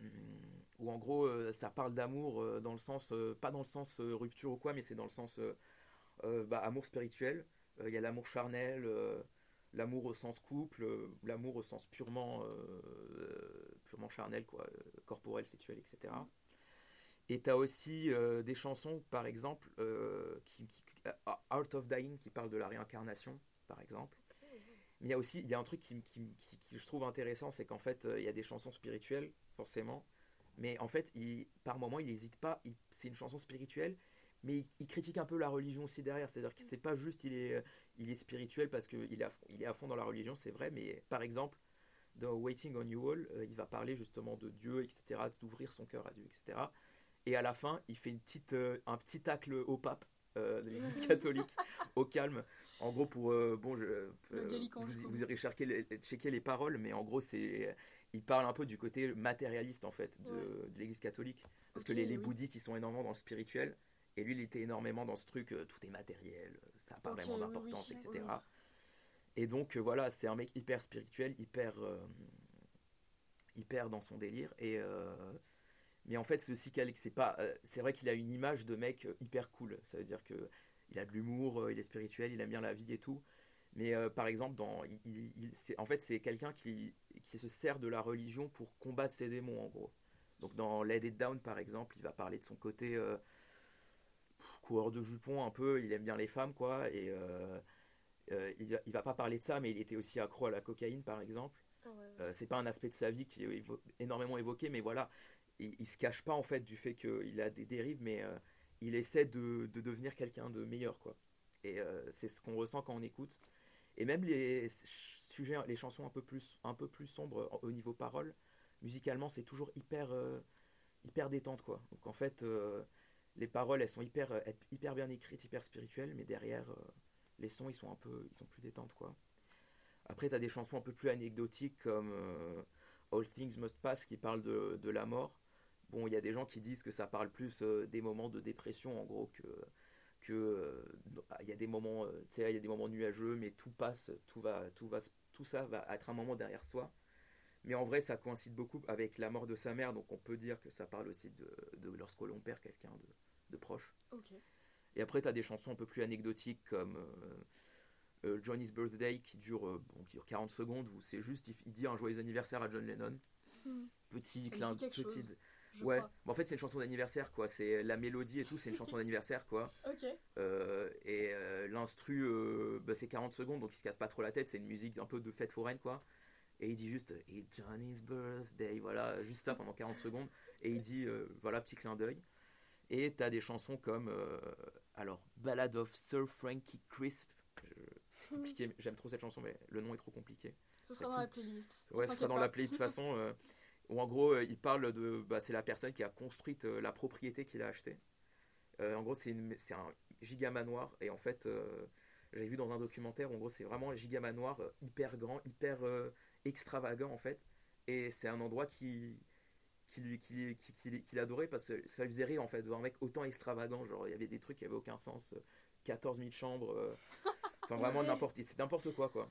où en gros euh, ça parle d'amour euh, dans le sens pas dans le sens rupture ou quoi mais c'est dans le sens bah, amour spirituel. Il y a l'amour charnel l'amour au sens couple l'amour au sens purement purement charnel quoi euh, corporel sexuel etc et t'as aussi euh, des chansons par exemple euh, qui, qui- euh, of Dying qui parle de la réincarnation par exemple mais il y a aussi il y a un truc qui, qui, je trouve intéressant, c'est qu'en fait, il y a des chansons spirituelles, forcément. Mais en fait, par moment, il n'hésite pas. C'est une chanson spirituelle, mais il, critique un peu la religion aussi derrière. C'est-à-dire que c'est pas juste il est, il est spirituel parce qu'il est, est à fond dans la religion, c'est vrai. Mais par exemple, dans Waiting on You All, euh, il va parler justement de Dieu, etc., d'ouvrir son cœur à Dieu, etc. Et à la fin, il fait une petite, euh, un petit tacle au pape euh, de l'église *laughs* catholique, au calme. En gros, pour. bon, je, vous, vous irez checker les, checker les paroles, mais en gros, c'est. Il parle un peu du côté matérialiste, en fait, de, Ouais. de l'église catholique. Parce que les, bouddhistes, ils sont énormément dans le spirituel. Et lui, il était énormément dans ce truc, tout est matériel, ça n'a pas vraiment d'importance, oui, etc. oui. Et donc, euh, voilà, c'est un mec hyper spirituel, hyper. euh, hyper dans son délire. Et. euh, mais en fait, c'est aussi quel- c'est pas. c'est vrai qu'il a une image de mec hyper cool. Ça veut dire que il a de l'humour, il est spirituel, il aime bien la vie et tout. Mais par exemple, dans, en fait, c'est quelqu'un qui, qui se sert de la religion pour combattre ses démons, en gros. Donc dans Let It Down, par exemple, il va parler de son côté coureur de jupons un peu. Il aime bien les femmes, quoi. Et euh, il, il va pas parler de ça, mais il était aussi accro à la cocaïne, par exemple. Ah ouais. Euh, c'est pas un aspect de sa vie qui est énormément évoqué, mais voilà, il, il se cache pas en fait du fait qu'il a des dérives, mais euh, il essaie de, de devenir quelqu'un de meilleur, quoi. Et c'est ce qu'on ressent quand on écoute. Et même les sujets, les chansons un peu plus, un peu plus sombres au niveau paroles, musicalement, c'est toujours hyper, hyper détente, quoi. Donc en fait, les paroles, elles sont hyper, hyper bien écrites, hyper spirituelles, mais derrière, les sons, ils sont un peu, ils sont plus détentes, quoi. Après, tu as des chansons un peu plus anecdotiques comme euh, All Things Must Pass qui parlent de, de la mort. Bon, il y a des gens qui disent que ça parle plus euh, des moments de dépression, en gros, que que euh, il y a des moments, il y a des moments nuageux, mais tout passe, tout va, tout va, tout ça va être un moment derrière soi. Mais en vrai, ça coïncide beaucoup avec la mort de sa mère, donc on peut dire que ça parle aussi de, de lorsque l'on perd quelqu'un de, de proche. Et après, tu as des chansons un peu plus anecdotiques comme euh, euh, Johnny's Birthday qui dure, euh, bon, qui dure 40 secondes, où c'est juste, il, dit un joyeux anniversaire à John Lennon. Hmm. Petit clin Je Ouais, mais en fait, c'est une chanson d'anniversaire, quoi. C'est la mélodie et tout, c'est une chanson *laughs* d'anniversaire, quoi. Ok. Euh, et euh, l'instru, bah, c'est 40 secondes, donc il se casse pas trop la tête. C'est une musique un peu de fête foraine, quoi. Et il dit juste It's Johnny's birthday, voilà, juste ça pendant 40 secondes. Et il dit, euh, voilà, petit clin d'œil. Et t'as des chansons comme, euh, alors, Ballad of Sir Frankie Crisp. Je- C'est compliqué, mais j'aime trop cette chanson, mais le nom est trop compliqué. Ce sera dans la playlist. Ouais, ce sera dans la playlist de toute *laughs* façon. euh, où en gros, euh, il parle de. Bah, c'est la personne qui a construit euh, la propriété qu'il a achetée. Euh, en gros, c'est un giga manoir. Et en fait, euh, j'avais vu dans un documentaire, en gros, c'est vraiment un giga manoir euh, hyper grand, hyper euh, extravagant en fait. Et c'est un endroit qui. Qui lui, qui, qui, qui- qu'il adorait parce que ça lui faisait rire en fait de voir un mec autant extravagant genre il y avait des trucs qui avaient aucun sens euh, 14 000 chambres euh, *laughs* enfin vraiment Ouais. n'importe c'est n'importe quoi quoi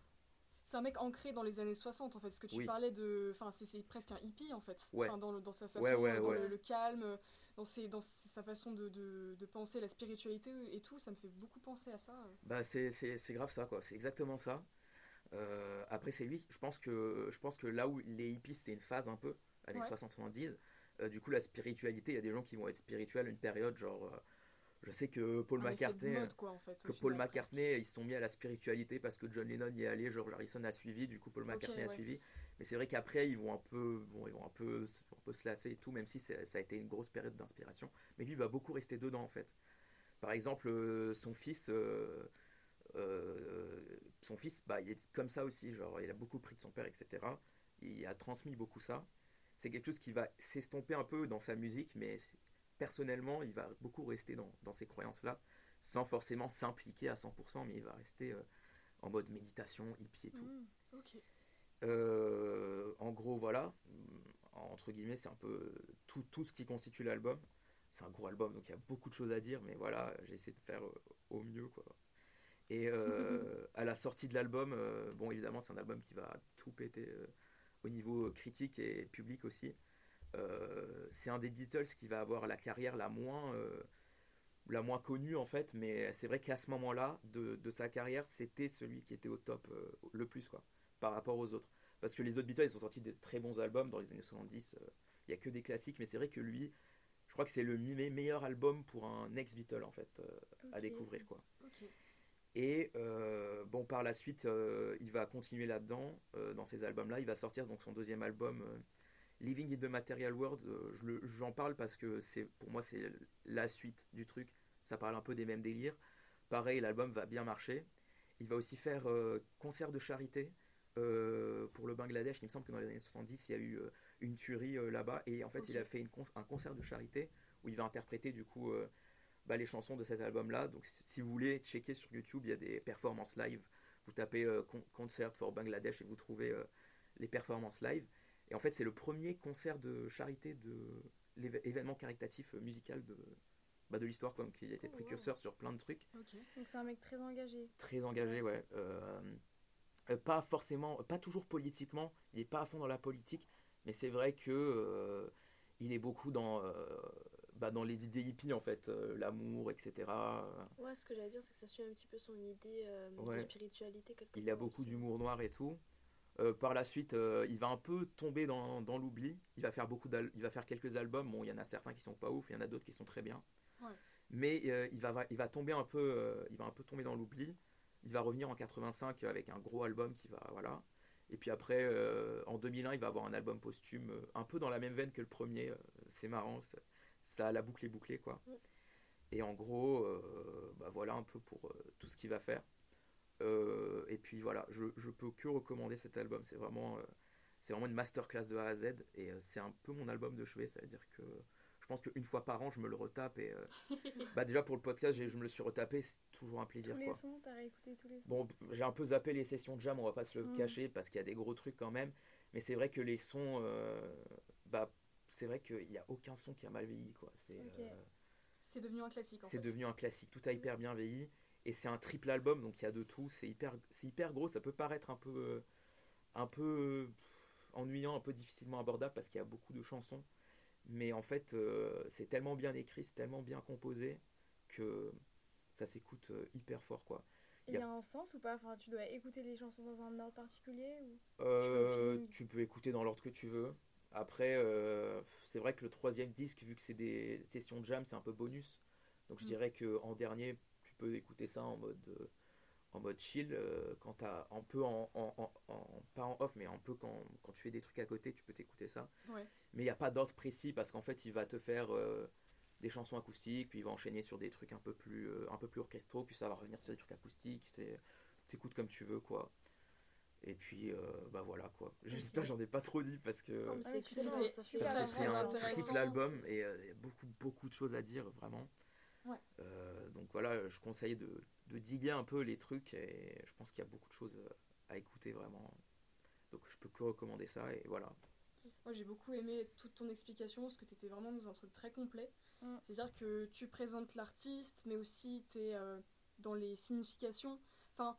C'est un mec ancré dans les années 60 en fait. Ce que tu Oui. parlais de. Enfin, c'est- presque un hippie en fait. Ouais. Enfin, dans, le- dans sa façon, Ouais, dans. Le, le calme, dans, ses, dans sa façon de, de, de penser la spiritualité et tout. Ça me fait beaucoup penser à ça. Bah c'est, grave ça quoi, c'est exactement ça. Euh, après c'est lui, je pense que je pense que là où les hippies c'était une phase un peu années Ouais. 60-70, euh, du coup la spiritualité, il y a des gens qui vont être spirituels une période genre euh, je sais que Paul McCartney mode, quoi, en fait, au que Paul final, McCartney ils se sont mis à la spiritualité parce que John Lennon y est allé, George Harrison a suivi, du coup Paul McCartney a ouais. suivi. Mais c'est vrai qu'après ils vont un peu bon, ils vont un peu un peu se lasser et tout même si ça a été une grosse période d'inspiration, mais lui il va beaucoup rester dedans en fait. Par exemple, euh, son fils, euh, euh, son fils, bah, il est comme ça aussi, genre, il a beaucoup pris de son père, etc. Il a transmis beaucoup ça. C'est quelque chose qui va s'estomper un peu dans sa musique, mais personnellement, il va beaucoup rester dans, dans ces croyances-là, sans forcément s'impliquer à 100%, mais il va rester euh, en mode méditation, hippie et tout. Ok. Euh, en gros, voilà. entre guillemets, c'est un peu tout, tout ce qui constitue l'album. C'est un gros album, donc il y a beaucoup de choses à dire, mais voilà, j'essaie de faire euh, au mieux, quoi. Et euh, *laughs* à la sortie de l'album, euh, bon, évidemment, c'est un album qui va tout péter euh, au niveau critique et public aussi. Euh, c'est un des Beatles qui va avoir la carrière la moins, euh, la moins connue, en fait, mais c'est vrai qu'à ce moment-là de, de sa carrière, c'était celui qui était au top euh, le plus, quoi, par rapport aux autres. Parce que les autres Beatles, ils ont sorti des très bons albums dans les années 70, euh, il y a que des classiques, mais c'est vrai que lui, je crois que c'est le me- meilleur album pour un ex-Beatle, en fait, euh, à découvrir, quoi. Et euh, bon, par la suite, euh, il va continuer là-dedans, euh, dans ces albums-là. Il va sortir donc son deuxième album, Living in the Material World. Je J'en parle parce que c'est pour moi c'est la suite du truc. Ça parle un peu des mêmes délires. Pareil, l'album va bien marcher. Il va aussi faire concert de charité pour le Bangladesh. Il me semble que dans les années 70, il y a eu une tuerie là-bas. Et en fait, il a fait une con- un concert de charité où il va interpréter du coup bah, les chansons de cet album-là. Donc, si- vous voulez checker sur YouTube, il y a des performances live. Vous tapez euh, con- Concert for Bangladesh et vous trouvez euh, les performances live. Et en fait, c'est le premier concert de charité de l'événement caritatif euh, musical de, bah, de l'histoire. Donc, il a été Oh, wow. précurseur sur plein de trucs Ok. Donc c'est un mec très engagé. très engagé, ouais. Euh, pas forcément, pas toujours politiquement, il est pas à fond dans la politique, mais c'est vrai que il est beaucoup dans, bah, dans les idées hippies en fait, euh, l'amour, etc. Ouais, ce que j'allais dire, c'est que ça suit un petit peu son idée euh, Ouais. de spiritualité. Quelque Il a beaucoup d'humour noir et tout. Euh, par la suite, il va un peu tomber dans, dans l'oubli. Il va faire beaucoup il va faire quelques albums. Bon, il y en a certains qui sont pas ouf, il y en a d'autres qui sont très bien. Ouais. Mais il va il va tomber un peu il va un peu tomber dans l'oubli. Il va revenir en 85 avec un gros album qui va voilà. Et puis après euh, en 2001, il va avoir un album posthume euh, un peu dans la même veine que le premier. Euh, C'est marrant, ça, ça la boucle est bouclée quoi. Mm. Et en gros, euh, bah voilà un peu pour euh, tout ce qu'il va faire. Euh, et puis voilà, je, je peux que recommander cet album. C'est vraiment, c'est vraiment une masterclass de A à Z. Et c'est un peu mon album de chevet. C'est-à-dire que je pense qu'une fois par an, je me le retape. Et *laughs* bah déjà pour le podcast, je me le suis retapé. C'est toujours un plaisir. Tous les Quoi. sons, t'as réécouté tous les sons. Bon, j'ai un peu zappé les sessions de jam, on va pas se le Mm. cacher parce qu'il y a des gros trucs quand même. Mais c'est vrai que les sons, bah, c'est vrai qu'il n'y a aucun son qui a mal vieilli. quoi. C'est Ok. euh, C'est devenu un classique c'est devenu un classique. Tout a hyper bien vieilli. Et c'est un triple album, donc il y a de tout. C'est hyper, c'est hyper gros. Ça peut paraître un peu, euh, un peu euh, ennuyant, un peu difficilement abordable parce qu'il y a beaucoup de chansons. Mais en fait, euh, c'est tellement bien écrit, c'est tellement bien composé que ça s'écoute hyper fort, quoi. Il y a un sens ou pas? Enfin, tu dois écouter les chansons dans un ordre particulier ou... Euh, Tu peux- tu peux écouter dans l'ordre que tu veux. Après, euh, c'est vrai que le troisième disque, vu que c'est des sessions de jam, c'est un peu bonus. Donc je Mm. dirais que en dernier, tu peux écouter ça en mode, euh, en mode chill. euh, quand un peu en, en- en- pas en off, mais un peu quand, quand tu fais des trucs à côté, tu peux t'écouter ça. Ouais. Mais il n'y a pas d'ordre précis parce qu'en fait, il va te faire des chansons acoustiques, puis il va enchaîner sur des trucs un peu plus, un peu plus orchestraux, puis ça va revenir sur des trucs acoustiques. C'est, t'écoutes comme tu veux, quoi. Et puis, euh, bah voilà, quoi. *laughs* J'espère que j'en ai pas trop dit parce que. Ah, c'est très un intéressant. triple album et euh, il y a beaucoup, beaucoup de choses à dire, vraiment. Ouais. Euh, donc voilà, je conseille de, de diguer un peu les trucs et je pense qu'il y a beaucoup de choses euh, à écouter, vraiment. Donc je peux que recommander ça et voilà. Moi j'ai beaucoup aimé toute ton explication parce que tu étais vraiment dans un truc très complet. Mm. C'est-à-dire que tu présentes l'artiste, mais aussi tu es dans les significations. Enfin,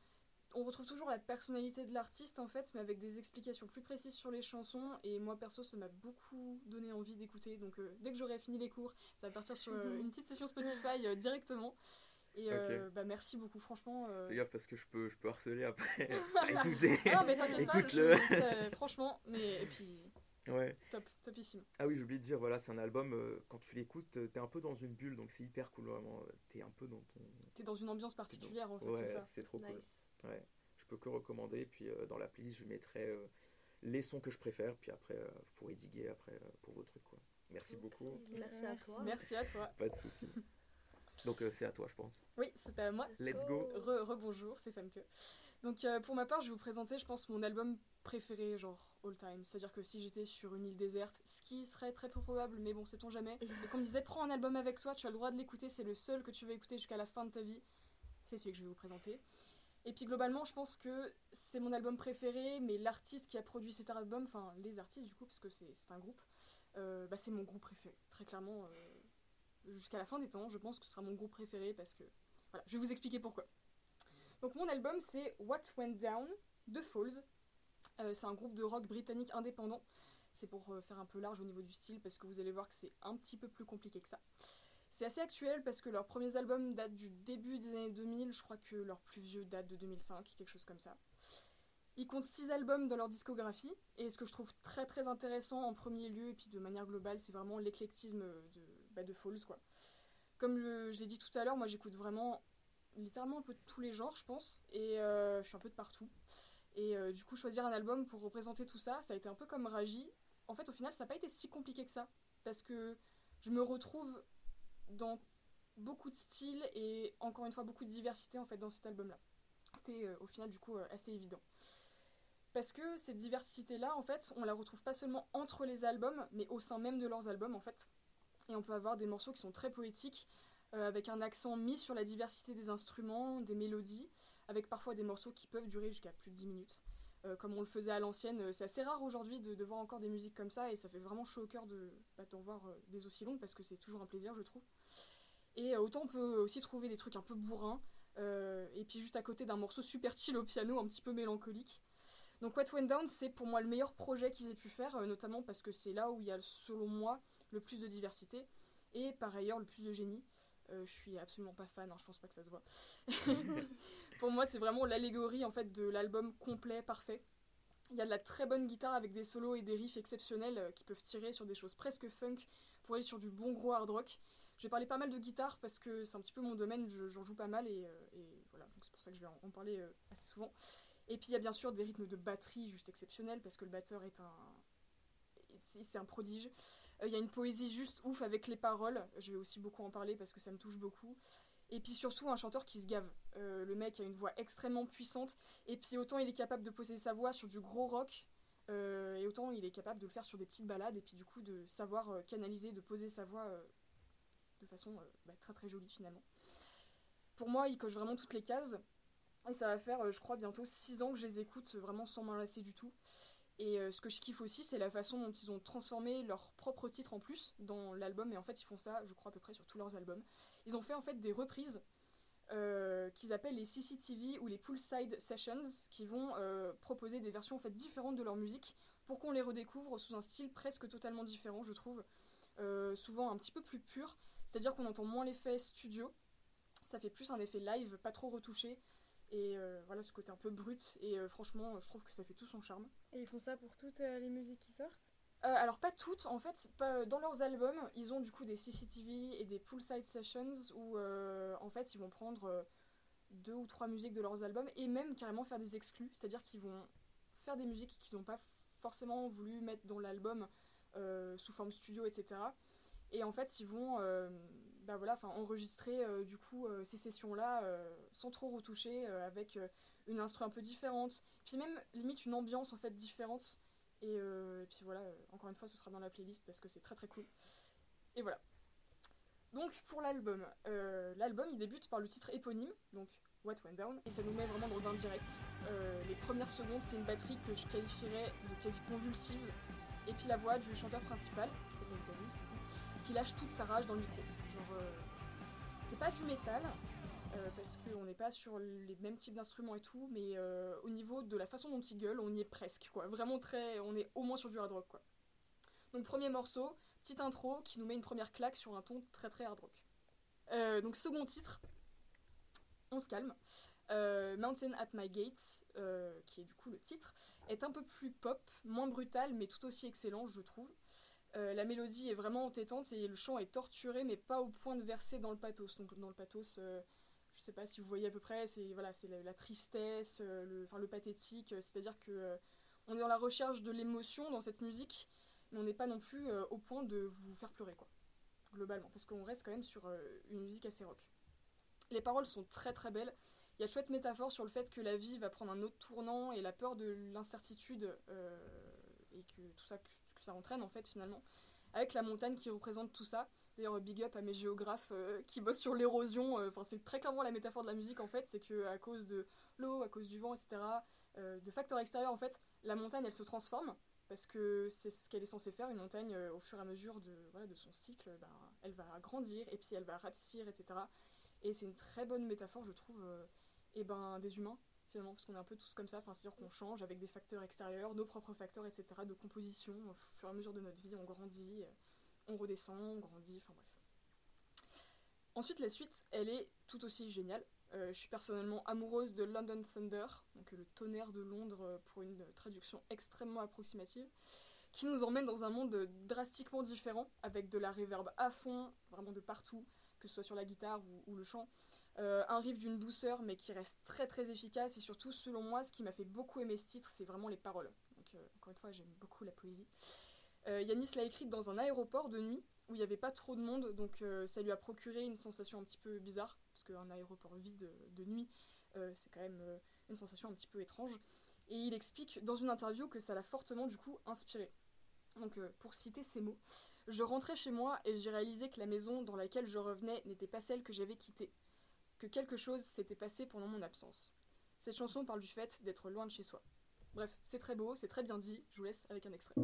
on retrouve toujours la personnalité de l'artiste en fait, mais avec des explications plus précises sur les chansons. Et moi perso, ça m'a beaucoup donné envie d'écouter. Donc euh, dès que j'aurai fini les cours, ça va partir sur euh, *laughs* une petite session Spotify euh, directement. Et euh, bah, merci beaucoup, franchement. euh, Fais gaffe parce que je peux, je peux harceler après. *laughs* *laughs* Écouté Ah non, mais t'inquiète pas, Écoute-le. je- ça- franchement, mais et puis Ouais. top, topissime. Ah oui, j'ai oublié de dire, voilà, c'est un album, euh, quand tu l'écoutes, t'es un peu dans une bulle, donc c'est hyper cool, vraiment. T'es un peu dans ton. T'es dans une ambiance particulière en fait, Ouais, c'est ça. c'est trop cool. Ouais, je peux que recommander. Puis euh, dans la playlist, je mettrai euh, les sons que je préfère. Puis après, euh, vous pourrez diguer après euh, pour vos trucs. Quoi. Merci beaucoup. Merci à toi. Merci à toi. Pas de soucis. Donc euh, c'est à toi, je pense. Oui, c'est à moi. Let's go. Re, rebonjour, c'est Femke. Donc euh, pour ma part, je vais vous présenter, je pense, mon album préféré, genre all time. C'est-à-dire que si j'étais sur une île déserte, ce qui serait très peu probable, mais bon, sait-on jamais. *laughs* Et qu'on me disait, prends un album avec toi, tu as le droit de l'écouter, c'est le seul que tu vas écouter jusqu'à la fin de ta vie. C'est celui que je vais vous présenter. Et puis globalement, je pense que c'est mon album préféré, mais l'artiste qui a produit cet album, enfin les artistes du coup, parce que c'est un groupe, euh, bah, c'est mon groupe préféré. Très clairement, euh, jusqu'à la fin des temps, je pense que ce sera mon groupe préféré parce que. Voilà, je vais vous expliquer pourquoi. Donc mon album, c'est What Went Down de Falls. Euh, c'est un groupe de rock britannique indépendant. C'est pour faire un peu large au niveau du style parce que vous allez voir que c'est un petit peu plus compliqué que ça. C'est assez actuel parce que leurs premiers albums datent du début des années 2000, je crois que leur plus vieux date de 2005, quelque chose comme ça. Ils comptent 6 albums dans leur discographie, et ce que je trouve très très intéressant en premier lieu, et puis de manière globale, c'est vraiment l'éclectisme de, bah, de Falls. Quoi. Comme je l'ai dit tout à l'heure, moi j'écoute vraiment littéralement un peu tous les genres, je pense, et euh, je suis un peu de partout. Et euh, du coup, choisir un album pour représenter tout ça, ça a été un peu comme Raji. En fait, au final, ça n'a pas été si compliqué que ça, parce que je me retrouve dans beaucoup de styles et encore une fois beaucoup de diversité en fait dans cet album là. C'était euh, au final du coup euh, assez évident. Parce que cette diversité là en fait on la retrouve pas seulement entre les albums mais au sein même de leurs albums en fait. Et on peut avoir des morceaux qui sont très poétiques euh, avec un accent mis sur la diversité des instruments, des mélodies, avec parfois des morceaux qui peuvent durer jusqu'à plus de 10 minutes. Comme on le faisait à l'ancienne, c'est assez rare aujourd'hui de, voir encore des musiques comme ça et ça fait vraiment chaud au cœur de, bah, d'en voir des aussi longues parce que c'est toujours un plaisir je trouve. Et euh, autant on peut aussi trouver des trucs un peu bourrins, euh, et puis juste à côté d'un morceau super chill au piano, un petit peu mélancolique. Donc What Went Down, c'est pour moi le meilleur projet qu'ils aient pu faire, euh, notamment parce que c'est là où il y a, selon moi, le plus de diversité, et par ailleurs le plus de génie. Euh, je suis absolument pas fan, hein, je pense pas que ça se voit. *laughs* pour moi, c'est vraiment l'allégorie en fait de l'album complet, parfait. Il y a de la très bonne guitare avec des solos et des riffs exceptionnels qui peuvent tirer sur des choses presque funk pour aller sur du bon gros hard rock. Je vais parler pas mal de guitare parce que c'est un petit peu mon domaine, je- j'en joue pas mal et, euh, et voilà, donc c'est pour ça que je vais en, parler euh, assez souvent. Et puis il y a bien sûr des rythmes de batterie juste exceptionnels parce que le batteur est un. c'est un prodige. Euh, Il y a une poésie juste ouf avec les paroles, je vais aussi beaucoup en parler parce que ça me touche beaucoup. Et puis surtout un chanteur qui se gave. Le mec a une voix extrêmement puissante et puis autant il est capable de poser sa voix sur du gros rock et autant il est capable de le faire sur des petites balades et puis du coup de savoir canaliser, de poser sa voix de façon euh, bah, très très jolie finalement. Pour moi, il coche vraiment toutes les cases. Et ça va faire, euh, je crois, bientôt 6 ans que je les écoute euh, vraiment sans m'en lasser du tout. Et ce que je kiffe aussi, c'est la façon dont ils ont transformé leur propre titre en plus dans l'album. Et en fait, ils font ça, je crois, à peu près sur tous leurs albums. Ils ont fait en fait des reprises qu'ils appellent les CCTV ou les Poolside Sessions, qui vont proposer des versions en fait différentes de leur musique pour qu'on les redécouvre sous un style presque totalement différent, je trouve. Souvent un petit peu plus pur, c'est-à-dire qu'on entend moins l'effet studio, ça fait plus un effet live, pas trop retouché, et euh, voilà ce côté un peu brut, et euh, franchement, je trouve que ça fait tout son charme. Et ils font ça pour toutes euh, les musiques qui sortent? Alors pas toutes, en fait, pas, dans leurs albums, ils ont du coup des CCTV et des poolside sessions où en fait ils vont prendre deux ou trois musiques de leurs albums et même carrément faire des exclus, c'est-à-dire qu'ils vont faire des musiques qu'ils n'ont pas forcément voulu mettre dans l'album sous forme studio, etc. Et en fait ils vont euh, bah voilà, enregistrer euh, du coup euh, ces sessions-là sans trop retoucher, avec une instru un peu différente, puis même limite une ambiance en fait différente. Et, puis voilà, encore une fois, ce sera dans la playlist parce que c'est très très cool. Et voilà. Donc pour l'album, l'album il débute par le titre éponyme, donc What Went Down, et ça nous met vraiment dans le direct. Les premières secondes, c'est une batterie que je qualifierais de quasi convulsive, et puis la voix du chanteur principal, qui lâche toute sa rage dans le micro. Euh, c'est pas du métal, euh, parce qu'on n'est pas sur les mêmes types d'instruments et tout, mais euh, au niveau de la façon dont il gueule, on y est presque, quoi. Vraiment très. On est au moins sur du hard rock, quoi. Donc, premier morceau, petite intro qui nous met une première claque sur un ton très très hard rock. Donc, second titre, on se calme. Mountain at My Gates, qui est du coup le titre, est un peu plus pop, moins brutal, mais tout aussi excellent, je trouve. Euh, la mélodie est vraiment entêtante et le chant est torturé, mais pas au point de verser dans le pathos. Donc, dans le pathos. euh, je sais pas si vous voyez à peu près, c'est voilà, c'est la, tristesse, euh, le, le pathétique, c'est-à-dire que on est dans la recherche de l'émotion dans cette musique, mais on n'est pas non plus au point de vous faire pleurer quoi, globalement, parce qu'on reste quand même sur une musique assez rock. Les paroles sont très très belles. Il y a de chouettes métaphores sur le fait que la vie va prendre un autre tournant et la peur de l'incertitude et que tout ça ça entraîne en fait finalement, avec la montagne qui représente tout ça. D'ailleurs, big up à mes géographes euh, qui bossent sur l'érosion. euh, Enfin, c'est très clairement la métaphore de la musique en fait, c'est que à cause de l'eau, à cause du vent, etc., euh, de facteurs extérieurs, en fait, la montagne, elle se transforme, parce que c'est ce qu'elle est censée faire, une montagne, au fur et à mesure de, son cycle, ben, elle va grandir, et puis elle va rapetissir, etc. Et c'est une très bonne métaphore, je trouve, euh, eh ben, des humains, finalement, parce qu'on est un peu tous comme ça, c'est-à-dire qu'on change avec des facteurs extérieurs, nos propres facteurs, etc., de composition, au fur et à mesure de notre vie, on grandit, euh, on redescend, on grandit, enfin bref. Ensuite, la suite, elle est tout aussi géniale. Euh, je suis personnellement amoureuse de London Thunder, donc euh, le tonnerre de Londres pour une traduction extrêmement approximative, qui nous emmène dans un monde drastiquement différent, avec de la réverb à fond, vraiment de partout, que ce soit sur la guitare ou le chant. Euh, un riff d'une douceur, mais qui reste très très efficace, et surtout, selon moi, ce qui m'a fait beaucoup aimer ce titre, c'est vraiment les paroles. Donc, euh, encore une fois, j'aime beaucoup la poésie. Euh, Yanis l'a écrite dans un aéroport de nuit, où il n'y avait pas trop de monde, donc ça lui a procuré une sensation un petit peu bizarre, parce qu'un aéroport vide de nuit, c'est quand même une sensation un petit peu étrange. Et il explique dans une interview que ça l'a fortement du coup inspiré. Donc pour citer ces mots, je rentrais chez moi et j'ai réalisé que la maison dans laquelle je revenais n'était pas celle que j'avais quittée, que quelque chose s'était passé pendant mon absence. Cette chanson parle du fait d'être loin de chez soi. Bref, c'est très beau, c'est très bien dit, je vous laisse avec un extrait.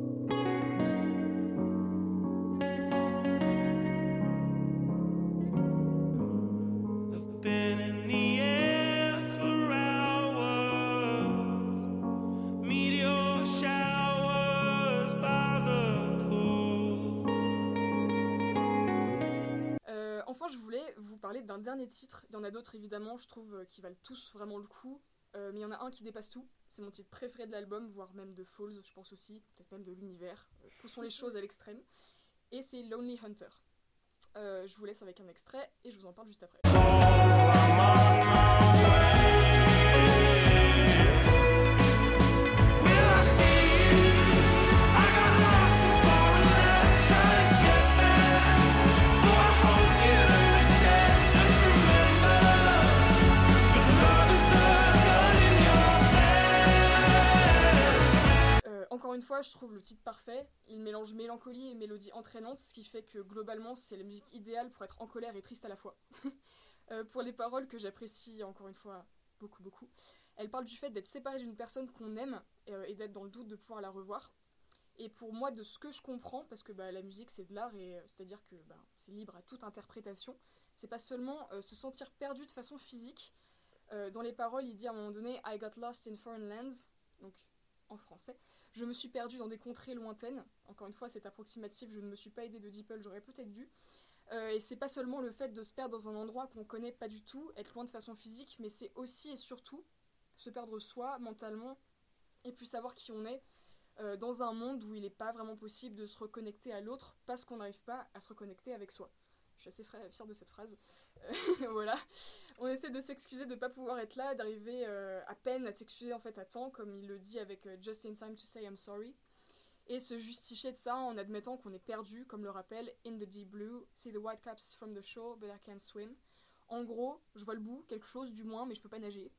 Parler d'un dernier titre. Il y en a d'autres évidemment, je trouve euh, qui valent tous vraiment le coup. Euh, mais il y en a un qui dépasse tout. C'est mon titre préféré de l'album, voire même de Falls, je pense aussi, peut-être même de l'univers. Euh, poussons les *laughs* choses à l'extrême. Et c'est Lonely Hunter. Euh, je vous laisse avec un extrait et je vous en parle juste après. Encore une fois, je trouve le titre parfait. Il mélange mélancolie et mélodie entraînante, ce qui fait que globalement, c'est la musique idéale pour être en colère et triste à la fois. *laughs* Euh, pour les paroles que j'apprécie encore une fois beaucoup, beaucoup, elles parlent du fait d'être séparé d'une personne qu'on aime euh, et d'être dans le doute de pouvoir la revoir. Et pour moi, de ce que je comprends, parce que bah, la musique c'est de l'art et euh, c'est-à-dire que bah, c'est libre à toute interprétation, c'est pas seulement se sentir perdu de façon physique. Dans les paroles, il dit à un moment donné I got lost in foreign lands, donc en français. Je me suis perdue dans des contrées lointaines. Encore une fois, c'est approximatif, je ne me suis pas aidée de Deeple, j'aurais peut-être dû. Euh, et c'est pas seulement le fait de se perdre dans un endroit qu'on connaît pas du tout, être loin de façon physique, mais c'est aussi et surtout se perdre soi mentalement et puis savoir qui on est euh, dans un monde où il n'est pas vraiment possible de se reconnecter à l'autre parce qu'on n'arrive pas à se reconnecter avec soi. Je suis assez fière de cette phrase. Euh, *laughs* voilà. On essaie de s'excuser de ne pas pouvoir être là, d'arriver euh, à peine à s'excuser en fait à temps, comme il le dit avec euh, Just in time to say I'm sorry. Et se justifier de ça en admettant qu'on est perdu, comme le rappelle In the deep blue, see the white caps from the shore, but I can't swim. En gros, je vois le bout, quelque chose du moins, mais je peux pas nager.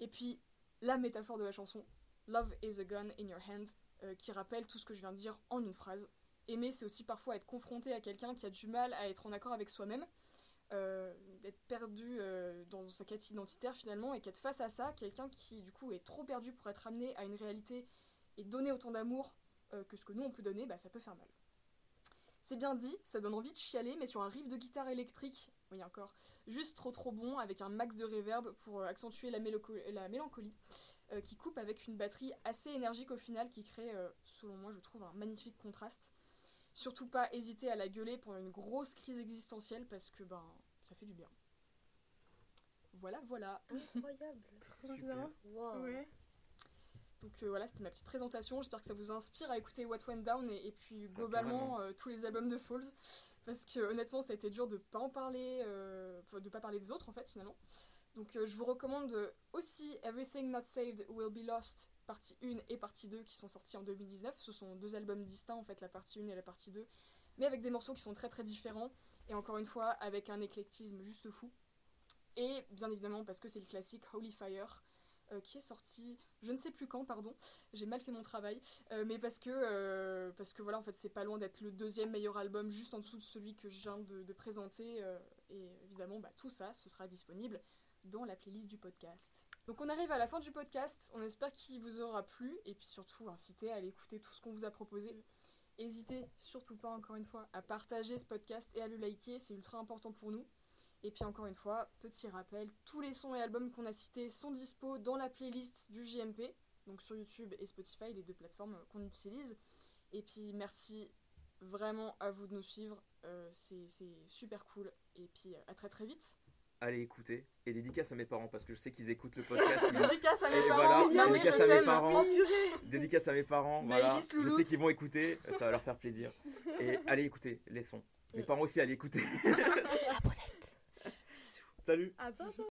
Et puis, la métaphore de la chanson, Love is a gun in your hand, qui rappelle tout ce que je viens de dire en une phrase. Aimer, c'est aussi parfois être confronté à quelqu'un qui a du mal à être en accord avec soi-même, euh, d'être perdu euh, dans sa quête identitaire finalement, et qu'être face à ça, quelqu'un qui du coup est trop perdu pour être amené à une réalité et donner autant d'amour euh, que ce que nous on peut donner, bah, ça peut faire mal. C'est bien dit, ça donne envie de chialer, mais sur un riff de guitare électrique, oui encore, juste trop trop bon, avec un max de reverb pour euh, accentuer la, mélancolie, euh, qui coupe avec une batterie assez énergique au final, qui crée, euh, selon moi je trouve, un magnifique contraste. Surtout pas hésiter à la gueuler pendant une grosse crise existentielle, parce que ben, ça fait du bien. Voilà, voilà. Incroyable. Super. Wow. Ouais. Donc euh, voilà, c'était ma petite présentation. J'espère que ça vous inspire à écouter What Went Down et, et puis globalement euh, tous les albums de Falls. Parce que honnêtement, ça a été dur de pas en parler, euh, de pas parler des autres en fait finalement. Donc euh, je vous recommande euh, aussi Everything Not Saved Will Be Lost, partie 1 et partie 2 qui sont sortis en 2019. Ce sont deux albums distincts en fait, la partie 1 et la partie 2, mais avec des morceaux qui sont très très différents et encore une fois avec un éclectisme juste fou. Et bien évidemment parce que c'est le classique Holy Fire euh, qui est sorti, je ne sais plus quand, pardon, j'ai mal fait mon travail, mais parce que, parce que voilà, en fait, c'est pas loin d'être le deuxième meilleur album, juste en dessous de celui que je viens de, présenter, et évidemment, bah, tout ça, ce sera disponible dans la playlist du podcast. Donc on arrive à la fin du podcast, on espère qu'il vous aura plu et puis surtout inciter à aller écouter tout ce qu'on vous a proposé. N'hésitez surtout pas encore une fois à partager ce podcast et à le liker, c'est ultra important pour nous. Et puis encore une fois, petit rappel, tous les sons et albums qu'on a cités sont dispo dans la playlist du JMP, donc sur YouTube et Spotify, les deux plateformes qu'on utilise. Et puis merci vraiment à vous de nous suivre, euh, c'est super cool. Et puis à très très vite. Allez écouter. Et dédicace à mes parents parce que je sais qu'ils écoutent le podcast. *laughs* Dédicace à mes parents, voilà, non, mais dédicace je à mes parents. Dédicace à mes parents, voilà. Je sais qu'ils vont écouter, ça va leur faire plaisir. Et allez écouter les sons. Mes parents aussi, allez écouter. *laughs* Salut À bientôt.